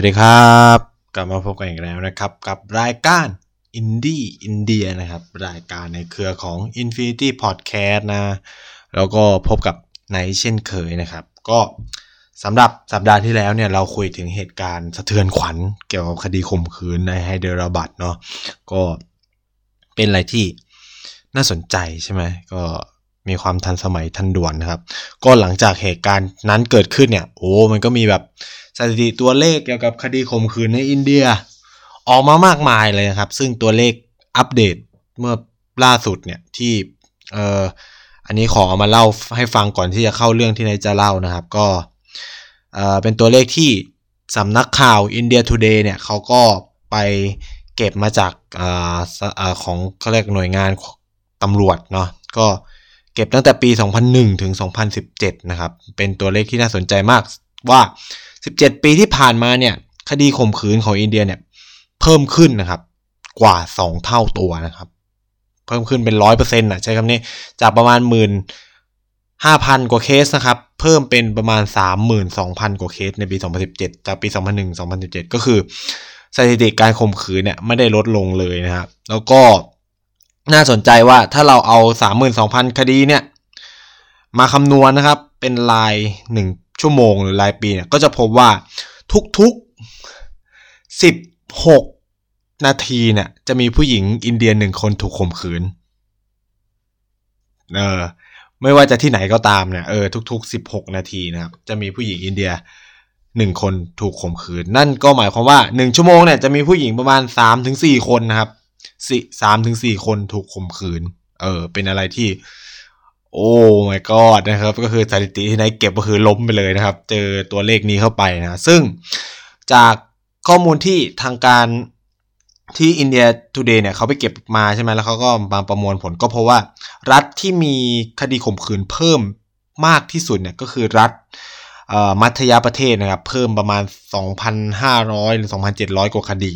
สวัสดีครับ กลับมาพบกันอีกแล้วนะครับ กับรายการ Indie India นะครับ รายการในเครือของ Infinity Podcast นะ แล้วก็พบกับไนเช่นเคยนะครับ ก็สำหรับสัปดาห์ที่แล้วเนี่ยเราคุยถึงเหตุการณ์สะเทือนขวัญเกี่ยวกับคดีข่มขืนในไฮเดรบัดเนาะก็เป็นอะไรที่น่าสนใจใช่ไหมก็มีความทันสมัยทันด่วนนะครับ ก็หลังจากเหตุการณ์นั้นเกิดขึ้นเนี่ย โอ้มันก็มีแบบ สถิติตัวเลขเกี่ยวกับคดีข่มขืนในอินเดีย ออกมามากมายเลยนะครับ ซึ่งตัวเลขอัปเดตเมื่อล่าสุดเนี่ยที่เอ่ออันนี้ขอเอามาเล่าให้ฟังก่อนที่จะเข้าเรื่องที่นายจะเล่านะครับ ก็เอ่อเป็นตัวเลขที่สำนักข่าวอินเดียทูเดย์เนี่ยเขาก็ไปเก็บมาจากออของเขาเรียกหน่วยงานตำรวจเนาะก็เก็บตั้งแต่ปี 2001 ถึง 2017 นะครับ เป็นตัวเลขที่น่าสนใจมากว่า 17 ปีที่ผ่านมาเนี่ย คดีข่มขืนของอินเดียเนี่ย เพิ่มขึ้นนะครับ กว่า 2 เท่าตัวนะครับ เพิ่มขึ้นเป็นร้อยเปอร์เซ็นต์นะใช้คำนี้ จากประมาณหมื่นห้าพันกว่าเคสนะครับ เพิ่มเป็นประมาณสามหมื่นสองพันกว่าเคสในปี2017จากปี2001 2017ก็คือสถิติการข่มขืนเนี่ยไม่ได้ลดลงเลยนะครับ แล้วก็น่าสนใจว่าถ้าเราเอา32,000คดีเนี่ย มาคำนวณนะครับ เป็นราย1 ชั่วโมงหรือรายปีเนี่ยก็จะพบว่าทุกๆ 16 นาทีเนี่ยจะมีผู้หญิงอินเดียหนึ่งคนถูกข่มขืน เออไม่ว่าจะที่ไหนก็ตามเนี่ยเออทุก ๆ 16 นาทีนะครับจะมีผู้หญิงอินเดียหนึ่งคนถูกข่มขืน นั่นก็หมายความว่าหนึ่งชั่วโมงเนี่ยจะมีผู้หญิงประมาณสามถึงสี่คนนะครับสสามถึงสี่คนถูกข่มขืน เออ เป็นอะไรที่ โอ้ my god นะครับ ก็คือสถิติที่ไหนเก็บก็คือล้มไปเลยนะครับ เจอตัวเลขนี้เข้าไปนะ ซึ่งจากข้อมูลที่ทางการที่อินเดียทูเดย์เนี่ยเขาไปเก็บมาใช่ไหมแล้วเขาก็มาประมวลผลก็เพราะว่า รัฐที่มีคดีข่มขืนเพิ่มมากที่สุดเนี่ยก็คือรัฐมัธยประเทศนะครับ เพิ่มประมาณ 2,500 หรือ 2,700 กว่าคดี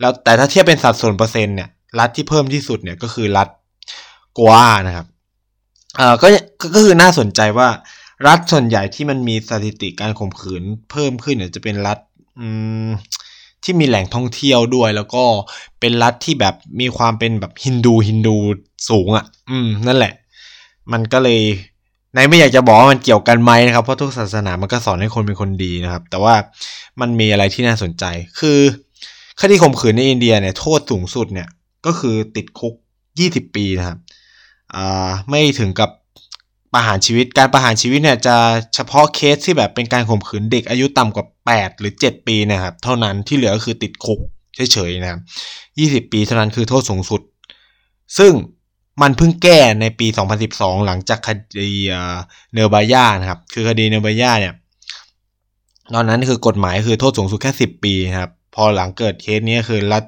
แล้วแต่ถ้าเทียบเป็นสัดส่วนเปอร์เซ็นต์เนี่ยรัฐที่เพิ่มที่สุดเนี่ยก็คือรัฐกัวนะครับ เอ่อก็ก็คือน่าสนใจว่ารัฐส่วนใหญ่ที่มันมีสถิติการข่มขืนเพิ่มขึ้นเนี่ยจะเป็นรัฐอืมที่มีแหล่งท่องเที่ยวด้วย แล้วก็เป็นรัฐที่แบบมีความเป็นแบบฮินดูฮินดูสูงอะ่ะ อืม นั่นแหละ มันก็เลยในไม่อยากจะบอกว่ามันเกี่ยวกันไหมนะครับ เพราะทุกศาสนามันก็สอนให้คนเป็นคนดีนะครับ แต่ว่ามันมีอะไรที่น่าสนใจ คือคดีข่มขืนในอินเดียเนี่ยโทษสูงสุดเนี่ย ก็คือติดคุก20ปีนะครับ ไม่ถึงกับประหารชีวิตการประหารชีวิตเนี่ยจะเฉพาะเคสที่แบบเป็นการข่มขืนเด็กอายุต่ำกว่า 8 หรือ 7 ปีนะครับ เท่านั้นที่เหลือก็คือติดคุกเฉยๆนะครับ20 ปีเท่านั้นคือโทษสูงสุด ซึ่งมันเพิ่งแก้ในปี 2012 หลังจากคดีเนอร์บายานะครับ คือคดีเนอร์บายาเนี่ยตอนนั้นคือกฎหมายคือโทษสูงสุดแค่ 10 ปีนะครับพอหลังเกิดเคสนี้คือรัฐ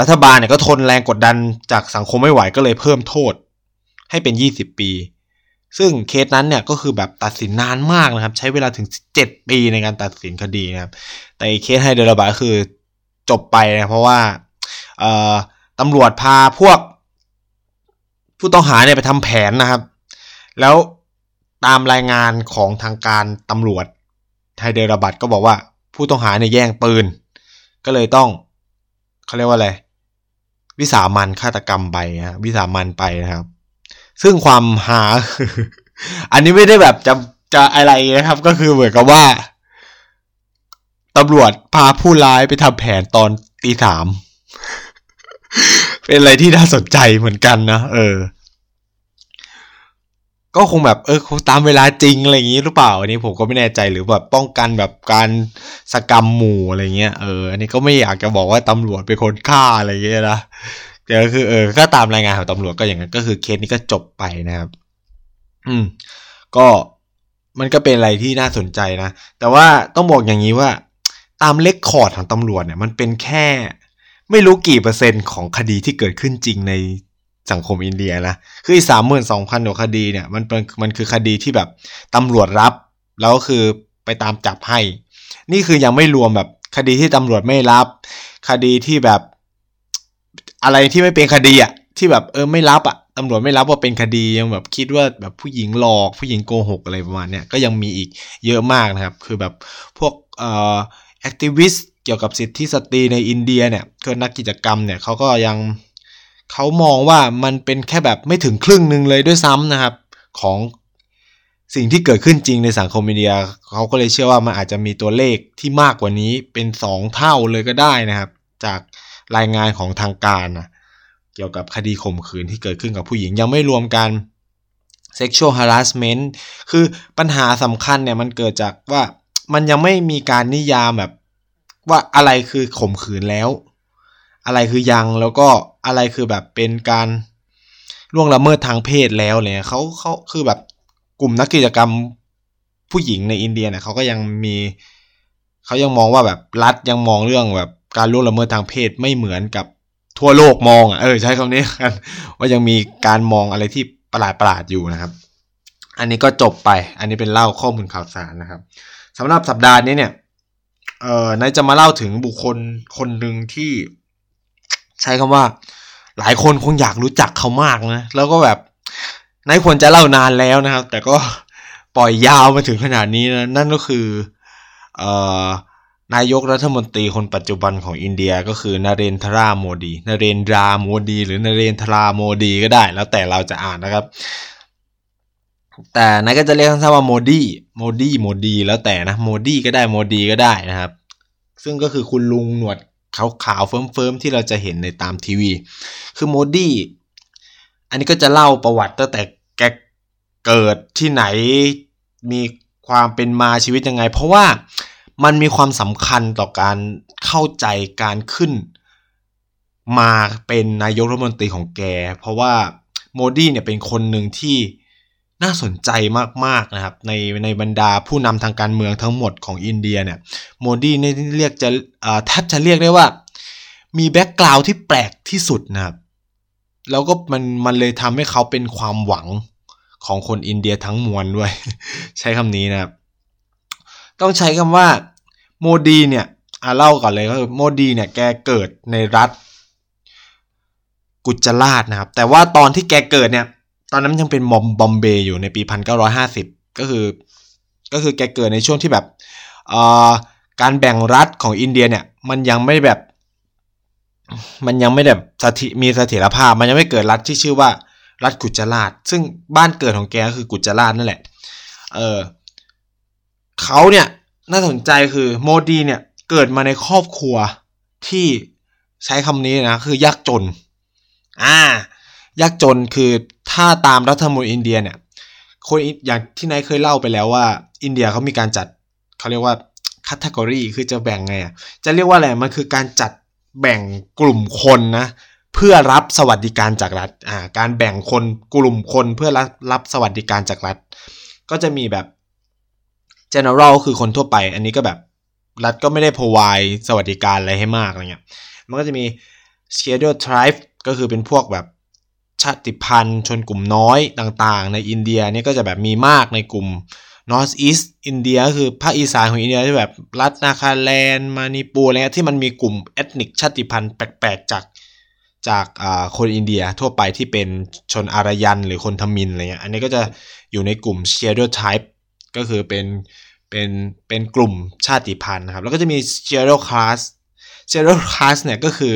รัฐบาลเนี่ยก็ทนแรงกดดันจากสังคมไม่ไหวก็เลยเพิ่มโทษ ให้เป็น 20 ปี ซึ่งเคสนั้นเนี่ยก็คือแบบตัดสินนานมากนะครับ ใช้เวลาถึง 7 ปีในการตัดสินคดีนะครับ แต่เคสไฮเดรบาคือจบไปนะเพราะว่าตำรวจพาพวก ผู้ต้องหาเนี่ยไปทำแผนนะครับ แล้วตามรายงานของทางการตำรวจไทเดรบัตก็บอกว่า ผู้ต้องหาเนี่ยแย่งปืน ก็เลยต้องเขาเรียกว่าอะไร วิสามันฆาตกรรมไปนะวิสามันไปนะครับ ซึ่งความหา อันนี้ไม่ได้แบบจะจะอะไรนะครับ ก็คือเหมือนกับว่าตำรวจพาผู้ร้ายไปทำแผนตอนตีสาม เป็นอะไรที่น่าสนใจเหมือนกันนะเออ ก็คงแบบเออตามเวลาจริงอะไรอย่างนี้หรือเปล่า อันนี้ผมก็ไม่แน่ใจหรือแบบป้องกันแบบการสกรรมหมู่อะไรเงี้ยเอออันนี้ก็ไม่อยากจะบอกว่าตำรวจเป็นคนฆ่าอะไรเงี้ยนะ แต่ก็คือเออก็ตามรายงานของตำรวจก็อย่างนั้นก็คือเคสนี้ก็จบไปนะครับ อืม ก็มันก็เป็นอะไรที่น่าสนใจนะ แต่ว่าต้องบอกอย่างนี้ว่า ตามเลคคอร์ดของตำรวจเนี่ย มันเป็นแค่ ไม่รู้กี่เปอร์เซ็นต์ของคดีที่เกิดขึ้นจริงในสังคมอินเดียนะ คือสามหมื่นสองพันกว่าคดีเนี่ยมันเป็นมันคือคดีที่แบบตำรวจรับ แล้วก็คือไปตามจับให้ นี่คือยังไม่รวมแบบคดีที่ตำรวจไม่รับ คดีที่แบบ อะไรที่ไม่เป็นคดีอะที่แบบเออไม่รับอะตำรวจไม่รับว่าเป็นคดียังแบบคิดว่าแบบผู้หญิงหลอก ผู้หญิงโกหกอะไรประมาณเนี้ยก็ยังมีอีกเยอะมากนะครับ คือแบบพวกเอ่อ activist เกี่ยวกับสิทธิสตรีในอินเดียเนี่ยคือนักกิจกรรมเนี่ยเขาก็ยังเขามองว่ามันเป็นแค่แบบไม่ถึงครึ่งหนึ่งเลยด้วยซ้ำนะครับ ของสิ่งที่เกิดขึ้นจริงในสังคมอินเดียเขาก็เลยเชื่อว่ามันอาจจะมีตัวเลขที่มากกว่านี้เป็น 2 เท่าเลยก็ได้นะครับ จาก รายงานของทางการนะเกี่ยวกับคดีข่มขืนที่เกิดขึ้นกับผู้หญิงยังไม่รวมกัน sexual harassment คือปัญหาสำคัญเนี่ยมันเกิดจากว่ามันยังไม่มีการนิยามแบบว่าอะไรคือข่มขืนแล้ว อะไรคือยังแล้วก็อะไรคือแบบเป็นการล่วงละเมิดทางเพศแล้วเนี่ยเขาเขาคือแบบกลุ่มนักกิจกรรมผู้หญิงในอินเดียเนี่ยเขาก็ยังมีเขายังมองว่าแบบรัฐยังมองเรื่องแบบ การล่วงละเมิดทางเพศไม่เหมือนกับทั่วโลกมองอะเออใช้คำนี้กันว่ายังมีการมองอะไรที่ประหลาดประหลาดอยู่นะครับ อันนี้ก็จบไป อันนี้เป็นเล่าข้อมูลข่าวสารนะครับสำหรับสัปดาห์นี้เนี่ยเอ่อนายจะมาเล่าถึงบุคคลคนหนึ่งที่ใช้คำว่า หลายคนคงอยากรู้จักเขามากนะแล้วก็แบบนายควรจะเล่านานแล้วนะครับ แต่ก็ปล่อยยาวมาถึงขนาดนี้นะนั่นก็คือเอ่อ นายกรัฐมนตรีคนปัจจุบันของอินเดียก็คือนาเรนทราโมดีนาเรนดราโมดี หรือนาเรนทราโมดีก็ได้ แล้วแต่เราจะอ่านนะครับ แต่นายก็จะเรียกสั้นๆว่าโมดีโมดีโมดีแล้วแต่นะโมดีก็ได้โมดีก็ได้นะครับ ซึ่งก็คือคุณลุงหนวดขาวๆเฟิ้มๆที่เราจะเห็นในตามทีวี คือโมดีอันนี้ก็จะเล่าประวัติตั้งแต่แกเกิดที่ไหนมีความเป็นมาชีวิตยังไง เพราะว่า มันมีความสำคัญต่อการเข้าใจการขึ้น มาเป็นนายกรัฐมนตรีของแก เพราะว่าโมดีเนี่ยเป็นคนหนึ่งที่น่าสนใจมากๆนะครับในในบรรดาผู้นำทางการเมืองทั้งหมดของอินเดียเนี่ยโมดีเนี่ยเรียกจะแทบจะเรียกได้ว่า มี background ที่แปลกที่สุดนะครับแล้วก็มันมันเลยทำให้เขาเป็นความหวังของคนอินเดียทั้งมวลด้วย ใช้คำนี้นะครับ ต้องใช้คำว่าโมดีเนี่ยอ่าเล่าก่อนเลยก็คือโมดีเนี่ยแกเกิดในรัฐกุจราชนะครับ แต่ว่าตอนที่แกเกิดเนี่ย ตอนนั้นยังเป็นมอมบอมเบย์อยู่ในปี 1950 ก็คือก็คือแกเกิดในช่วงที่แบบการแบ่งรัฐของอินเดียเนี่ย มันยังไม่แบบ มันยังไม่แบบสถิมีเสถียรภาพ มันยังไม่เกิดรัฐที่ชื่อว่ารัฐกุจราช ซึ่งบ้านเกิดของแกก็คือกุจราชนั่นแหละ เออ เขาเนี่ยน่าสนใจคือโมดีเนี่ยเกิดมาในครอบครัวที่ใช้คำนี้นะคือยากจนอ่ายากจนคือถ้าตามรัฐธรรมนูญอินเดียเนี่ยคนอย่างที่นายเคยเล่าไปแล้วว่า อินเดียเขามีการจัดเขาเรียกว่าคัตเกอรี่คือจะแบ่งไงอะจะเรียกว่าอะไรมันคือการจัดแบ่งกลุ่มคนนะเพื่อรับสวัสดิการจากรัฐอ่าการแบ่งคนกลุ่มคนเพื่อรับรับสวัสดิการจากรัฐ ก็จะมีแบบ general คือคนทั่วไป อันนี้ก็แบบรัฐก็ไม่ได้ provide สวัสดิการอะไรให้มากอะไรเงี้ย มันก็จะมี scheduled tribe ก็คือเป็นพวกแบบชาติพันธุ์ชนกลุ่มน้อยต่างๆ ในอินเดียนี่ก็จะแบบมีมากในกลุ่ม North East อินเดียก็คือภาคอีสานของอินเดียที่แบบรัฐนาคาแลนด์มานิปูอะไรเงี้ยที่มันมีกลุ่ม ethnic ชาติพันธุ์แปลกๆจากจากคนอินเดียทั่วไปที่เป็นชนอารยันหรือคนทมินอะไรเงี้ยอันนี้ก็จะอยู่ในกลุ่ม stereotype ก็คือเป็น เป็นเป็นกลุ่มชาติพันธุ์นะครับ แล้วก็จะมี stereo class stereo class เนี่ยก็คือ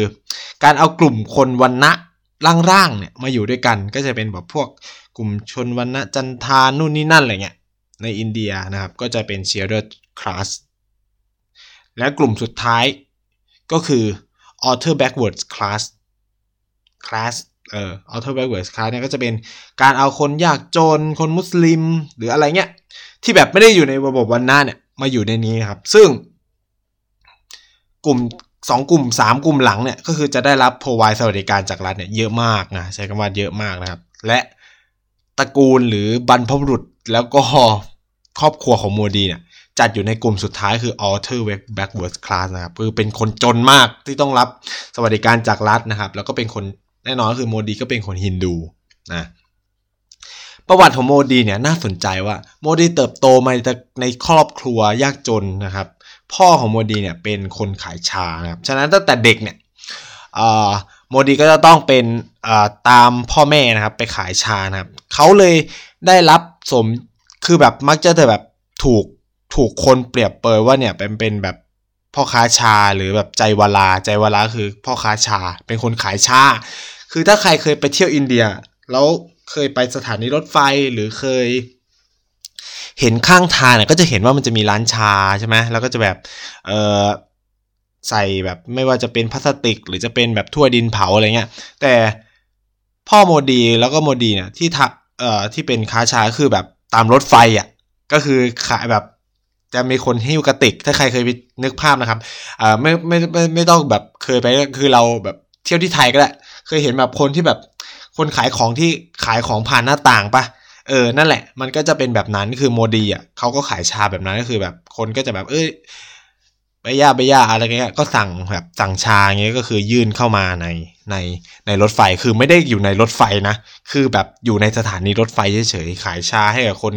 การเอากลุ่มคนวันณะร่างๆเนี่ยมาอยู่ด้วยกันก็จะเป็นแบบพวกกลุ่มชนวันณะจันทานู่นนี่นั่นอะไรเงี้ยในอินเดียนะครับ ก็จะเป็น Shared Class และกลุ่มสุดท้ายก็คือ Author Backwards Class Class เอ่อ Author Backwards Class เนี่ยก็จะเป็นการเอาคนยากจน คนมุสลิม หรืออะไรเงี้ย ที่แบบไม่ได้อยู่ในระบบวันหน้าเนี่ยมาอยู่ในนี้ครับ ซึ่ง กลุ่มสองกลุ่มสามกลุ่มหลังเนี่ยก็คือจะได้รับพ r o v i สวัสดิการจากรัฐเนี่ยเยอะมากนะใช้คำว่าเยอะมากนะครับ และตระกูลหรือบรรพบุรุษแล้วก็ครอบครัวของโมดีเนี่ยจัดอยู่ในกลุ่มสุดท้ายคือ Alter Backward Class นะครับคือเป็นคนจนมากที่ต้องรับสวัสดิการจากรัฐนะครับ แล้วก็เป็นคนแน่นอนคือโมดีก็เป็นคนฮินดูนะ ประวัติของโมดีเนี่ยน่าสนใจว่าโมดีเติบโตมาในครอบครัวยากจนนะครับ พ่อของโมดีเนี่ยเป็นคนขายชาครับฉะนั้นตั้งแต่เด็กเนี่ยโมดีก็จะต้องเป็นตามพ่อแม่นะครับไปขายชานะครับเขาเลยได้รับสมคือแบบมักจะแบบถูกถูกคนเปรียบเปยว่าเนี่ยเป็นเป็นแบบพ่อค้าชาหรือแบบใจวลาใจวลาคือพ่อค้าชาเป็นคนขายชา คือถ้าใครเคยไปเที่ยวอินเดีย แล้ว เคยไปสถานีรถไฟหรือเคย เห็นข้างทางเนี่ยก็จะเห็นว่ามันจะมีร้านชาใช่ไหมแล้วก็จะแบบเออใส่แบบไม่ว่าจะเป็นพลาสติก หรือจะเป็นแบบถ้วยดินเผาอะไรเงี้ย แต่พ่อโมดีแล้วก็โมดีเนี่ยที่ทัเอ่อที่เป็นค้าชาคือแบบตามรถไฟอะก็คือขายแบบจะมีคนหิ้วกระติก ถ้าใครเคยไปนึกภาพนะครับอ่าไม่ไม่ไม่ไม่ต้องแบบเคยไปคือเราแบบเที่ยวที่ไทยก็ได้เคยเห็นแบบคนที่แบบ คนขายของที่ขายของผ่านหน้าต่างปะเออ นั่นแหละ มันก็จะเป็นแบบนั้น คือโมดีอะเขาก็ขายชาแบบนั้นก็คือแบบคนก็จะแบบ เอ้ยใบย่าใบย่าอะไรเงี้ย ก็สั่งแบบสั่งชาเงี้ยก็คือยื่นเข้ามาในในในรถไฟ คือไม่ได้อยู่ในรถไฟนะ คือแบบอยู่ในสถานีรถไฟเฉยๆ ขายชาให้กับคน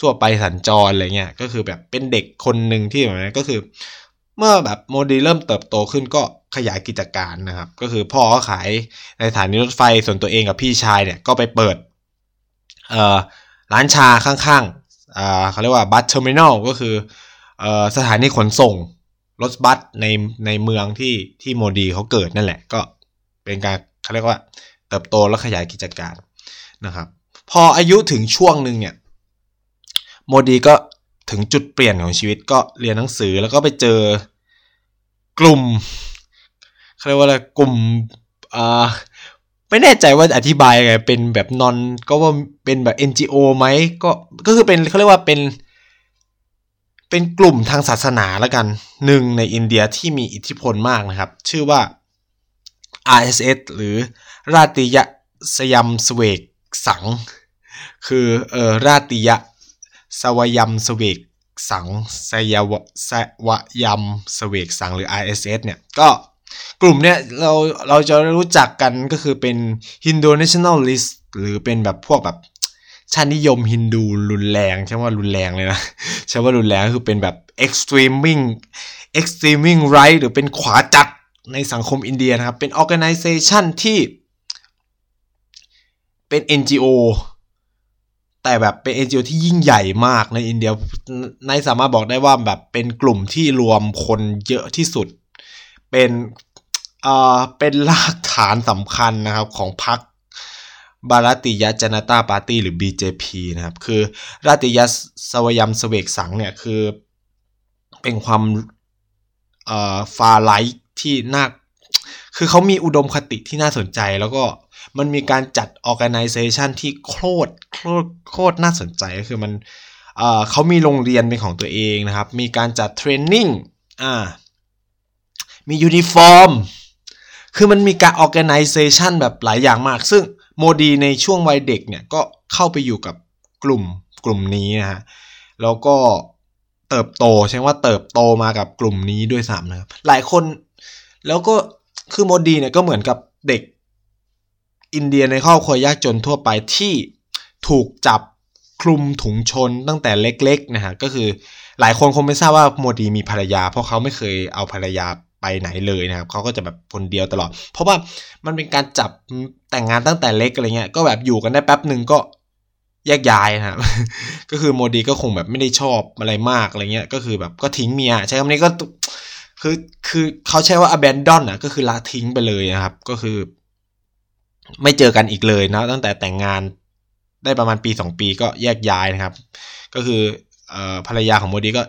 ทั่วไปสัญจรอะไรเงี้ย ก็คือแบบเป็นเด็กคนหนึ่งที่แบบนั้นก็คือ เมื่อแบบโมดีเริ่มเติบโตขึ้นก็ขยายกิจการนะครับ ก็คือพ่อก็ขายในสถานีรถไฟส่วนตัวเองกับพี่ชายเนี่ยก็ไปเปิดร้านชาข้างๆเขาเรียกว่า bus terminal ก็คือเอ่อสถานีขนส่งรถบัสในในเมืองที่ที่โมดีเขาเกิดนั่นแหละ ก็เป็นการเขาเรียกว่า เติบโตและขยายกิจการนะครับ พออายุถึงช่วงหนึ่งเนี่ยโมดีก็ ถึงจุดเปลี่ยนของชีวิตก็เรียนหนังสือแล้วก็ไปเจอกลุ่มเขาเรียกว่าอะไรกลุ่มอ่าไม่แน่ใจว่าอธิบายไงเป็นแบบนอนก็ว่าเป็นแบบ NGO ไหมก็ก็คือเป็นเขาเรียกว่าเป็นเป็นกลุ่มทางศาสนาแล้วกันหนึ่งในอินเดียที่มีอิทธิพลมากนะครับ ชื่อว่า RSS หรือราติยสยามสเวกสัง คือเออราติยะ สวยมสเวกสังสยวสวยมสเวกสังหรือ RSS เนี่ย ก็กลุ่มเนี้ยเราเราจะรู้จักกันก็คือเป็น Hindu Nationalist หรือเป็นแบบพวกแบบชาตินิยมฮินดูรุนแรงใช่ว่ารุนแรงเลยนะใช่ว่ารุนแรงคือเป็นแบบ extreming extreming right หรือเป็นขวาจัดในสังคมอินเดียนะครับ เป็น organization ที่เป็น NGO แต่แบบเป็น NGO ที่ยิ่งใหญ่มากในอินเดียในสามารถบอกได้ว่าแบบเป็นกลุ่มที่รวมคนเยอะที่สุด เป็นเอ่อเป็นรากฐานสำคัญนะครับของพรรคบารติยจนตาปาร์ตี้หรือ BJP นะครับ คือราติยสวยมสเวกสังเนี่ยคือเป็นความเอ่อฟาไลท์ที่น่าคือเขามีอุดมคติที่น่าสนใจแล้วก็ มันมีการจัด organization ที่โคตรโคตรโคตรน่าสนใจก็คือมันเอ่อเขามีโรงเรียนเป็นของตัวเองนะครับ มีการจัดเทรนนิ่งอ่ามียูนิฟอร์มคือมันมีการ organization แบบหลายอย่างมาก ซึ่งโมดีในช่วงวัยเด็กเนี่ยก็เข้าไปอยู่กับกลุ่มกลุ่มนี้นะฮะแล้วก็เติบโตใช่ว่าเติบโตมากับกลุ่มนี้ด้วยซ้ำนะครับหลายคนแล้วก็คือโมดีเนี่ยก็เหมือนกับเด็ก อินเดียในครอบครัวยากจนทั่วไปที่ถูกจับคลุมถุงชนตั้งแต่เล็กๆนะฮะก็คือหลายคนคงไม่ทราบว่าโมดีมีภรรยา เพราะเขาไม่เคยเอาภรรยาไปไหนเลยนะครับเขาก็จะแบบคนเดียวตลอด เพราะว่ามันเป็นการจับแต่งงานตั้งแต่เล็กอะไรเงี้ยก็แบบอยู่กันได้แป๊บหนึ่งก็แยกย้ายนะครับก็คือโมดีก็คงแบบไม่ได้ชอบอะไรมากอะไรเงี้ยก็คือแบบก็ทิ้งเมียใช้คำนี้ก็คือคือเขาใช้ว่า abandon อะก็คือละทิ้งไปเลยนะครับ ก็คือ ไม่เจอกันอีกเลยนะตั้งแต่แต่งงานได้ประมาณปีสองปีก็แยกย้ายนะครับ ก็คืออภรรยาของโมดีก็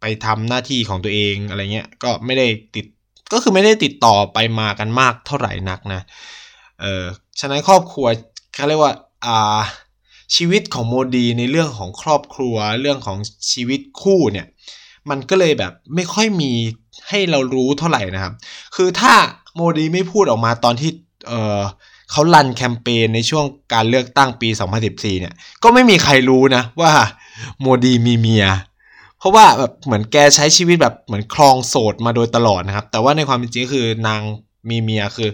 ไปทำหน้าที่ของตัวเองอะไรเงี้ยก็ไม่ได้ติดก็คือไม่ได้ติดต่อไปมากันมากเท่าไหร่นักนะเออฉะนั้นครอบครัวเขาเรียกว่าอ่าชีวิตของโมดีในเรื่องของครอบครัวเรื่องของชีวิตคู่เนี่ย มันก็เลยแบบไม่ค่อยมีให้เรารู้เท่าไหร่นะครับ คือถ้าโมดีไม่พูดออกมาตอนที่ เออเขาลันแคมเปญในช่วงการเลือกตั้งปี 2014 เนี่ย ก็ไม่มีใครรู้นะว่าโมดีมีเมีย เพราะว่าแบบเหมือนแกใช้ชีวิตแบบเหมือนคลองโสดมาโดยตลอดนะครับ แต่ว่าในความเป็นจริงก็คือนางมีเมียคือ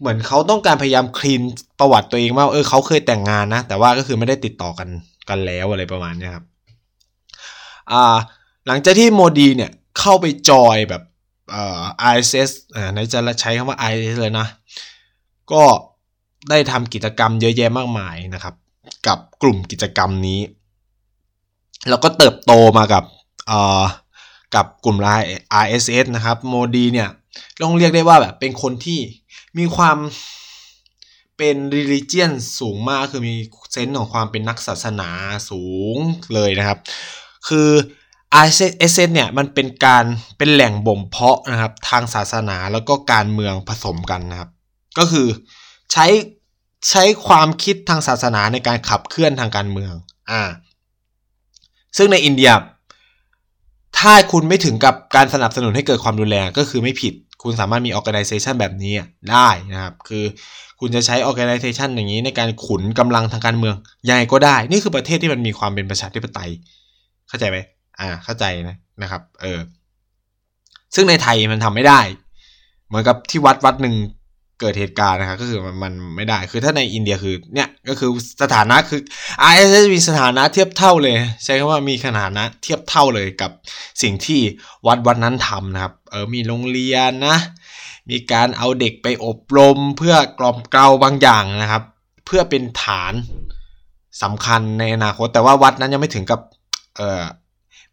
เหมือนเขาต้องการพยายามคลีนประวัติตัวเองว่าเออเขาเคยแต่งงานนะ แต่ว่าก็คือไม่ได้ติดต่อกันกันแล้วอะไรประมาณนี้ครับ อ่า หลังจากที่โมดีเนี่ยเข้าไปจอยแบบ เอ่อ ISS อ่าในจะใช้คำว่า ISS เลยนะ ก็ได้ทำกิจกรรมเยอะแยะมากมายนะครับ กับกลุ่มกิจกรรมนี้ แล้วก็เติบโตมากับกับกลุ่มไลน์ RSS นะครับโมดีเนี่ยต้องเรียกได้ว่าแบบเป็นคนที่มีความเป็น religion สูงมากคือมีเซนส์ของความเป็นนักศาสนาสูงเลยนะครับ คือ RSS เนี่ยมันเป็นการเป็นแหล่งบ่มเพาะนะครับ ทางศาสนาแล้วก็การเมืองผสมกันนะครับ ก็คือใช้ใช้ความคิดทางศาสนาในการขับเคลื่อนทางการเมืองอ่าซึ่งในอินเดีย ถ้าคุณไม่ถึงกับการสนับสนุนให้เกิดความรุนแรงก็คือไม่ผิด คุณสามารถมี organization แบบนี้ได้นะครับ คือคุณจะใช้ organization อย่างนี้ในการขุนกำลังทางการเมืองยังไงก็ได้ นี่คือประเทศที่มันมีความเป็นประชาธิปไตย เข้าใจไหม อ่าเข้าใจนะนะครับ เออซึ่งในไทยมันทำไม่ได้ เหมือนกับที่วัดวัดหนึ่งเกิดเหตุการณ์นะครับก็คือมันมันไม่ได้คือถ้าในอินเดียคือเนี่ยก็คือสถานะคือ ISS มีสถานะเทียบเท่าเลย ใช้คำว่ามีขนาดนะเทียบเท่าเลยกับสิ่งที่วัดวัดนั้นทำนะครับเออมีโรงเรียนนะ มีการเอาเด็กไปอบรม เพื่อกล่อมเกลาบางอย่างนะครับ เพื่อเป็นฐานสำคัญในอนาคตแต่ว่าวัดนั้นยังไม่ถึงกับเอ่อ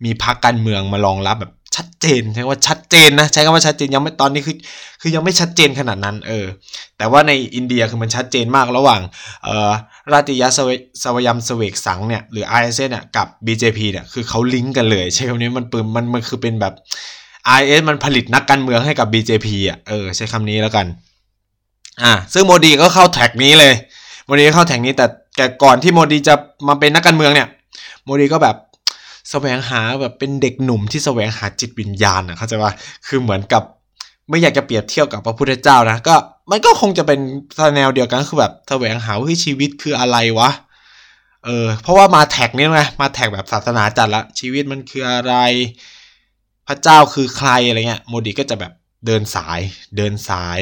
มีพรรคการเมืองมารองรับแบบชัดเจนใช้ว่าชัดเจนนะใช้คำว่าชัดเจนยังไม่ตอนนี้คือคือยังไม่ชัดเจนขนาดนั้นเออแต่ว่าในอินเดียคือมันชัดเจนมากระหว่างเอ่อราติยะสวยมสเวกสังเนี่ยหรือ IS เนี่ยกับ BJP เนี่ยคือเขาลิงก์กันเลย ใช้คำนี้มันปืนมันมันคือเป็นแบบ RSS มันผลิตนักการเมืองให้กับ BJP อะเออใช้คำนี้แล้วกันอ่าซึ่งโมดีก็เข้า track นี้เลยโมดีเข้า track นี้แต่แกก่อนที่โมดีจะมาเป็นนักการเมืองเนี่ยโมดีก็แบบ แสวงหาแบบเป็นเด็กหนุ่มที่แสวงหาจิตวิญญาณอะเข้าใจว่าคือเหมือนกับไม่อยากจะเปรียบเทียบกับพระพุทธเจ้านะก็มันก็คงจะเป็นแนวเดียวกันคือแบบแสวงหาว่าชีวิตคืออะไรวะเออเพราะว่ามา track นี่ไงมา track แบบศาสนาจัดละชีวิตมันคืออะไร พระเจ้าคือใครอะไรเงี้ยโมดีก็จะแบบเดินสาย เดินสาย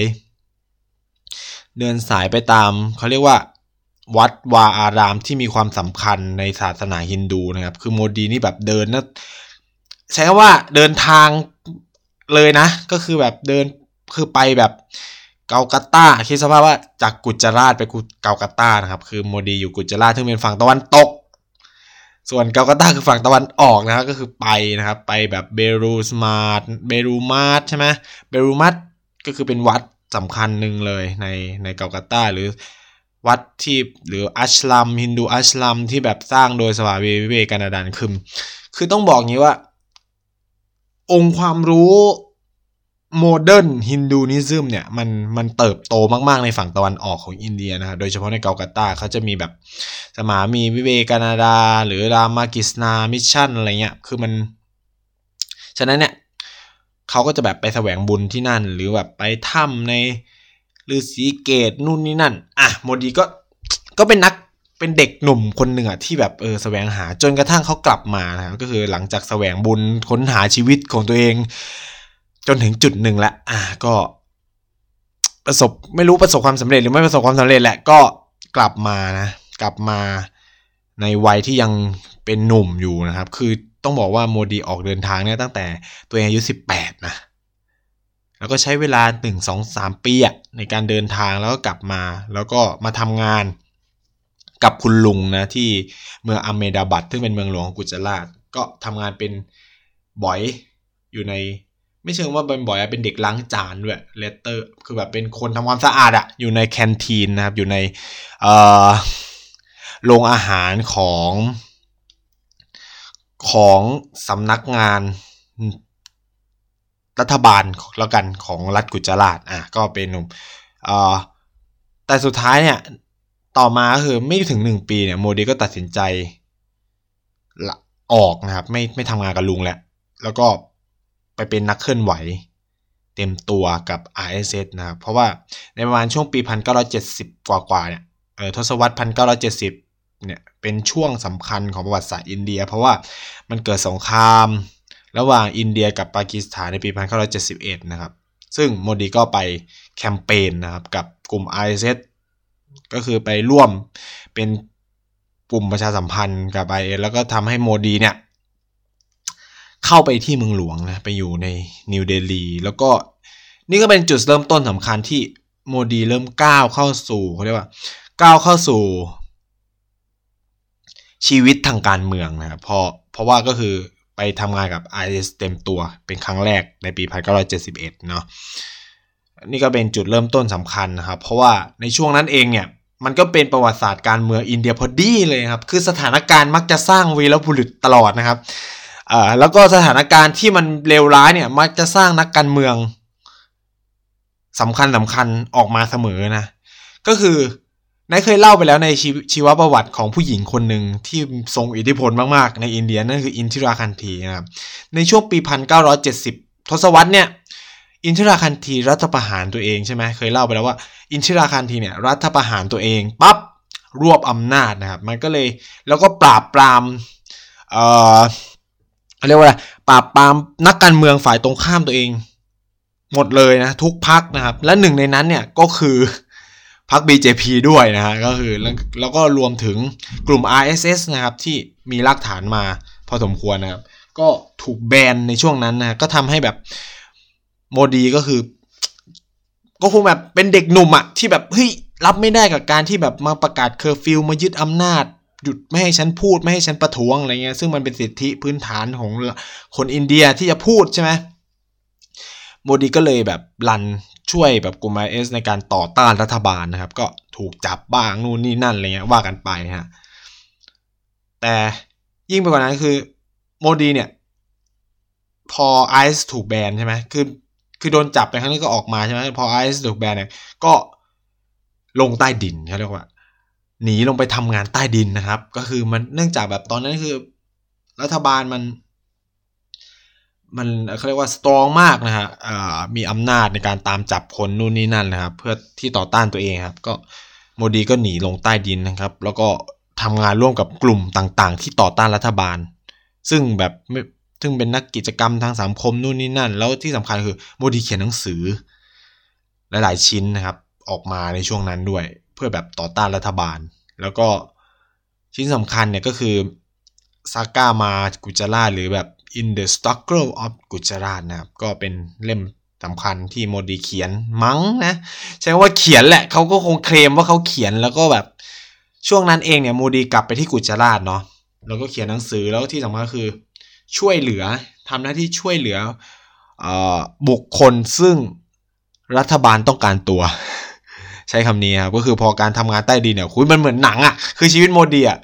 เดินสายไปตามเขาเรียกว่า วัดวาอารามที่มีความสำคัญในศาสนาฮินดูนะครับ คือโมดีนี่แบบเดินนะใช้คำว่าเดินทางเลยนะ ก็คือแบบเดินคือไปแบบเกากาตาคิดสภาพว่าจากกุจราชไปเกากาตานะครับ คือโมดีอยู่กุจราชที่เป็นฝั่งตะวันตก ส่วนเกากาตาคือฝั่งตะวันออกนะครับก็คือไปนะครับ ไปแบบ Belur Math Belur Math ใช่ไหม Belur Math ก็คือเป็นวัดสำคัญหนึ่งเลยในในเกากาตาหรือ วัดที่หรือ ashram Hindu ashram ที่แบบสร้างโดยสวามีวิเวกานาดันคือคือต้องบอกงี้ว่า องค์ความรู้ modern Hinduism เนี่ยมันมันเติบโตมาก ๆ ในฝั่งตะวันออกของอินเดียนะครับโดยเฉพาะในเกาลกาตาเขาจะมีแบบสมามีวิเวกานาดา หรือรามากิสนามิชชั่นอะไรเงี้ยคือมัน ฉะนั้นเนี่ยเขาก็จะแบบไปแสวงบุญที่นั่น หรือแบบไปถ้ำใน ฤาษีเกตนู่นนี่นั่น อะโมดีก็ก็เป็นนักเป็นเด็กหนุ่มคนหนึ่งอะที่แบบเออแสวงหาจนกระทั่งเขากลับมานะก็คือหลังจากแสวงบุญค้นหาชีวิตของตัวเอง จนถึงจุดหนึ่งแล้วอะก็ประสบไม่รู้ประสบความสำเร็จหรือไม่ประสบความสำเร็จแหละก็กลับมานะ กลับมาในวัยที่ยังเป็นหนุ่มอยู่นะครับ คือต้องบอกว่าโมดีออกเดินทางเนี่ยตั้งแต่ตัวเองอายุสิบแปดนะ แล้วก็ใช้เวลาหนึ่งสองสามปีอะในการเดินทางแล้วก็กลับมา แล้วก็มาทำงานกับคุณลุงนะที่เมืองอเมดาบัตซึ่งเป็นเมืองหลวงของกุจราชก็ทำงานเป็นบ่อยอยู่ใน ไม่เชิงว่าเป็นบ่อยเป็นเด็กล้างจานด้วยเลตเตอร์ คือแบบเป็นคนทำความสะอาดอะอยู่ในแคนทีนนะครับ อยู่ในโรงอาหารของของสำนักงาน รัฐบาลแล้วกันของรัฐกุจราชอะก็เป็นหนุ่มเอ่อแต่สุดท้ายเนี่ยต่อมาก็คือไม่ถึงหนึ่งปีเนี่ยโมดีก็ตัดสินใจละออกนะครับ ไม่ไม่ทำงานกับลุงแล้วแล้วก็ไปเป็นนักเคลื่อนไหว เต็มตัวกับ RSS นะครับ เพราะว่าในประมาณช่วงปี 1970 กว่ากว่าเนี่ยเออทศวรรษ 1970 เนี่ยเป็นช่วงสำคัญของประวัติศาสตร์อินเดีย เพราะว่ามันเกิดสงคราม ระหว่างอินเดียกับปากีสถานในปี 1971 นะครับ ซึ่งโมดีก็ไปแคมเปญนะครับกับกลุ่ม i s ก็คือไปร่วมเป็นกลุ่มประชาสัมพันธ์กับ IS แล้วก็ทำให้โมดีเนี่ยเข้าไปที่เมืองหลวงนะไปอยู่ในนิวเดลีแล้วก็นี่ก็เป็นจุดเริ่มต้นสำคัญที่โมดีเริ่มก้าวเข้าสู่เขาเรียกว่าก้าวเข้าสู่ ชีวิตทางการเมืองนะครับเพราะเพราะว่าก็คือ ไปทำงานกับ IS เต็มตัวเป็นครั้งแรกในปี 1971 เนาะนี่ก็เป็นจุดเริ่มต้นสำคัญนะครับ เพราะว่าในช่วงนั้นเองเนี่ยมันก็เป็นประวัติศาสตร์การเมืองอินเดียพอดีเลยครับ คือสถานการณ์มักจะสร้างวีรบุรุษตลอดนะครับอ่าแล้วก็สถานการณ์ที่มันเลวร้ายเนี่ยมักจะสร้างนักการเมืองสำคัญสำคัญออกมาเสมอนะ ก็คือ นายเคยเล่าไปแล้วในชีชีวประวัติของผู้หญิงคนหนึ่งที่ทรงอิทธิพลมากๆ ในอินเดียนั่นคืออินทิราคันธีนะครับในช่วงปี 1970 ทศวรรษเนี่ยอินทิราคันธีรัฐประหารตัวเองใช่ไหมเคยเล่าไปแล้วว่า อินทิราคันธีเนี่ยรัฐประหารตัวเองปั๊บรวบอำนาจนะครับ มันก็เลยแล้วก็ปราบปรามเอ่อเรียกว่าอะไรปราบปรามนักการเมืองฝ่ายตรงข้ามตัวเอง หมดเลยนะทุกพักนะครับ และหนึ่งในนั้นเนี่ยก็คือ พัก BJP ด้วยนะฮะก็คือแล้วแล้วก็รวมถึงกลุ่ม RSS นะครับที่มีรากฐานมาพอสมควรนะครับ ก็ถูกแบนในช่วงนั้นนะก็ทำให้แบบโมดีก็คือ ก็คงแบบเป็นเด็กหนุ่มอะที่แบบเฮ้ยรับไม่ได้กับการที่แบบมาประกาศเคอร์ฟิวมายึดอำนาจหยุดไม่ให้ฉันพูดไม่ให้ฉันประท้วงอะไรเงี้ยซึ่งมันเป็นสิทธิพื้นฐานของคนอินเดียที่จะพูดใช่ไหมโมดีก็เลยแบบ run ช่วยแบบกลุ่ม RSS ในการต่อต้านรัฐบาลนะครับ ก็ถูกจับบ้างนู่นนี่นั่นอะไรเงี้ยว่ากันไปฮะแต่ยิ่งไปกว่านั้นคือโมดีเนี่ย พอไอซ์ถูกแบนใช่ไหมคือคือโดนจับไปครั้งนี้ก็ออกมาใช่ไหมพอไอซ์ถูกแบนเนี่ยก็ลงใต้ดินเขาเรียกว่า หนีลงไปทำงานใต้ดินนะครับ ก็คือมันเนื่องจากแบบตอนนั้นคือ รัฐบาลมัน มันเขาเรียกว่าสตรองมากนะฮะมีอำนาจในการตามจับคนนู่นนี่นั่นนะครับ เพื่อที่ต่อต้านตัวเองครับ ก็โมดีก็หนีลงใต้ดินนะครับ แล้วก็ทำงานร่วมกับกลุ่มต่างๆ ที่ต่อต้านรัฐบาล ซึ่งแบบซึ่งเป็นนักกิจกรรมทางสังคมนู่นนี่นั่น แล้วที่สำคัญคือโมดีเขียนหนังสือ หลายๆชิ้นนะครับ ออกมาในช่วงนั้นด้วย เพื่อแบบต่อต้านรัฐบาล แล้วก็ชิ้นสำคัญเนี่ยก็คือซาก้ามากุจาราหรือแบบ In the Struggle of Gujarat นะครับก็เป็นเล่มสำคัญที่โมดีเขียนมั้งนะใช่ว่าเขียนแหละเขาก็คงเคลมว่าเขาเขียนแล้วก็แบบช่วงนั้นเองเนี่ยโมดีกลับไปที่กุจาราชเนาะแล้วก็เขียนหนังสือแล้วที่สำคัญคือช่วยเหลือทำหน้าที่ช่วยเหลืออบุคคลซึ่งรัฐบาลต้องการตัว ใช้คำนี้ครับก็คือพอการทำงานใต้ดินเนี่ยคุณมันเหมือนหนังอะ่ะคือชีวิตโมดีอะ่ะ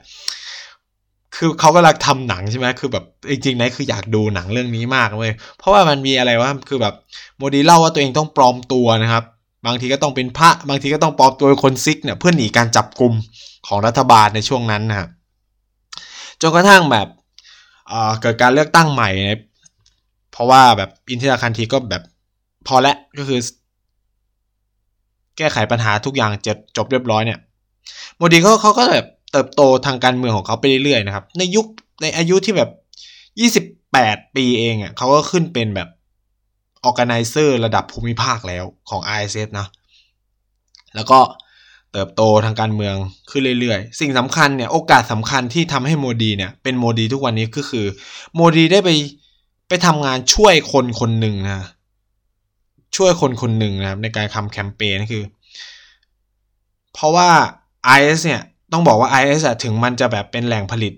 คือเขากำลังทำหนังใช่ไหมคือแบบจริงๆนะคืออยากดูหนังเรื่องนี้มากเลยเพราะว่ามันมีอะไรว่าคือแบบโมดีเล่าว่าตัวเองต้องปลอมตัวนะครับ บางทีก็ต้องเป็นพระบางทีก็ต้องปลอมตัวเป็นคนซิกเนี่ยเพื่อหนีการจับกลุ่มของรัฐบาลในช่วงนั้นนะครับจนกระทั่งแบบเกิดการเลือกตั้งใหม่นะเพราะว่าแบบอินทิราคันทีก็แบบพอแล้วก็คือ แก้ไขปัญหาทุกอย่างจะจบเรียบร้อยเนี่ยโมดีเขาเขาก็แบบ ติบโตทางการเมืองของเขาไปเรื่อยๆนะครับ ในยุคในอายุที่แบบ28ปีเองอะเขาก็ขึ้นเป็นแบบออแกไนเซอร์ระดับภูมิภาคแล้วของ ISS นะ แล้วก็เติบโตทางการเมืองขึ้นเรื่อยๆ สิ่งสำคัญเนี่ยโอกาสสำคัญที่ทำให้โมดีเนี่ยเป็นโมดีทุกวันนี้ก็คือโมดีได้ไปไปทำงานช่วยคนคนหนึ่งนะช่วยคนคนหนึ่งนะครับในการทำแคมเปญคือ เพราะว่า IS เนี่ย ต้องบอกว่า IS ถึงมันจะแบบเป็นแหล่งผลิต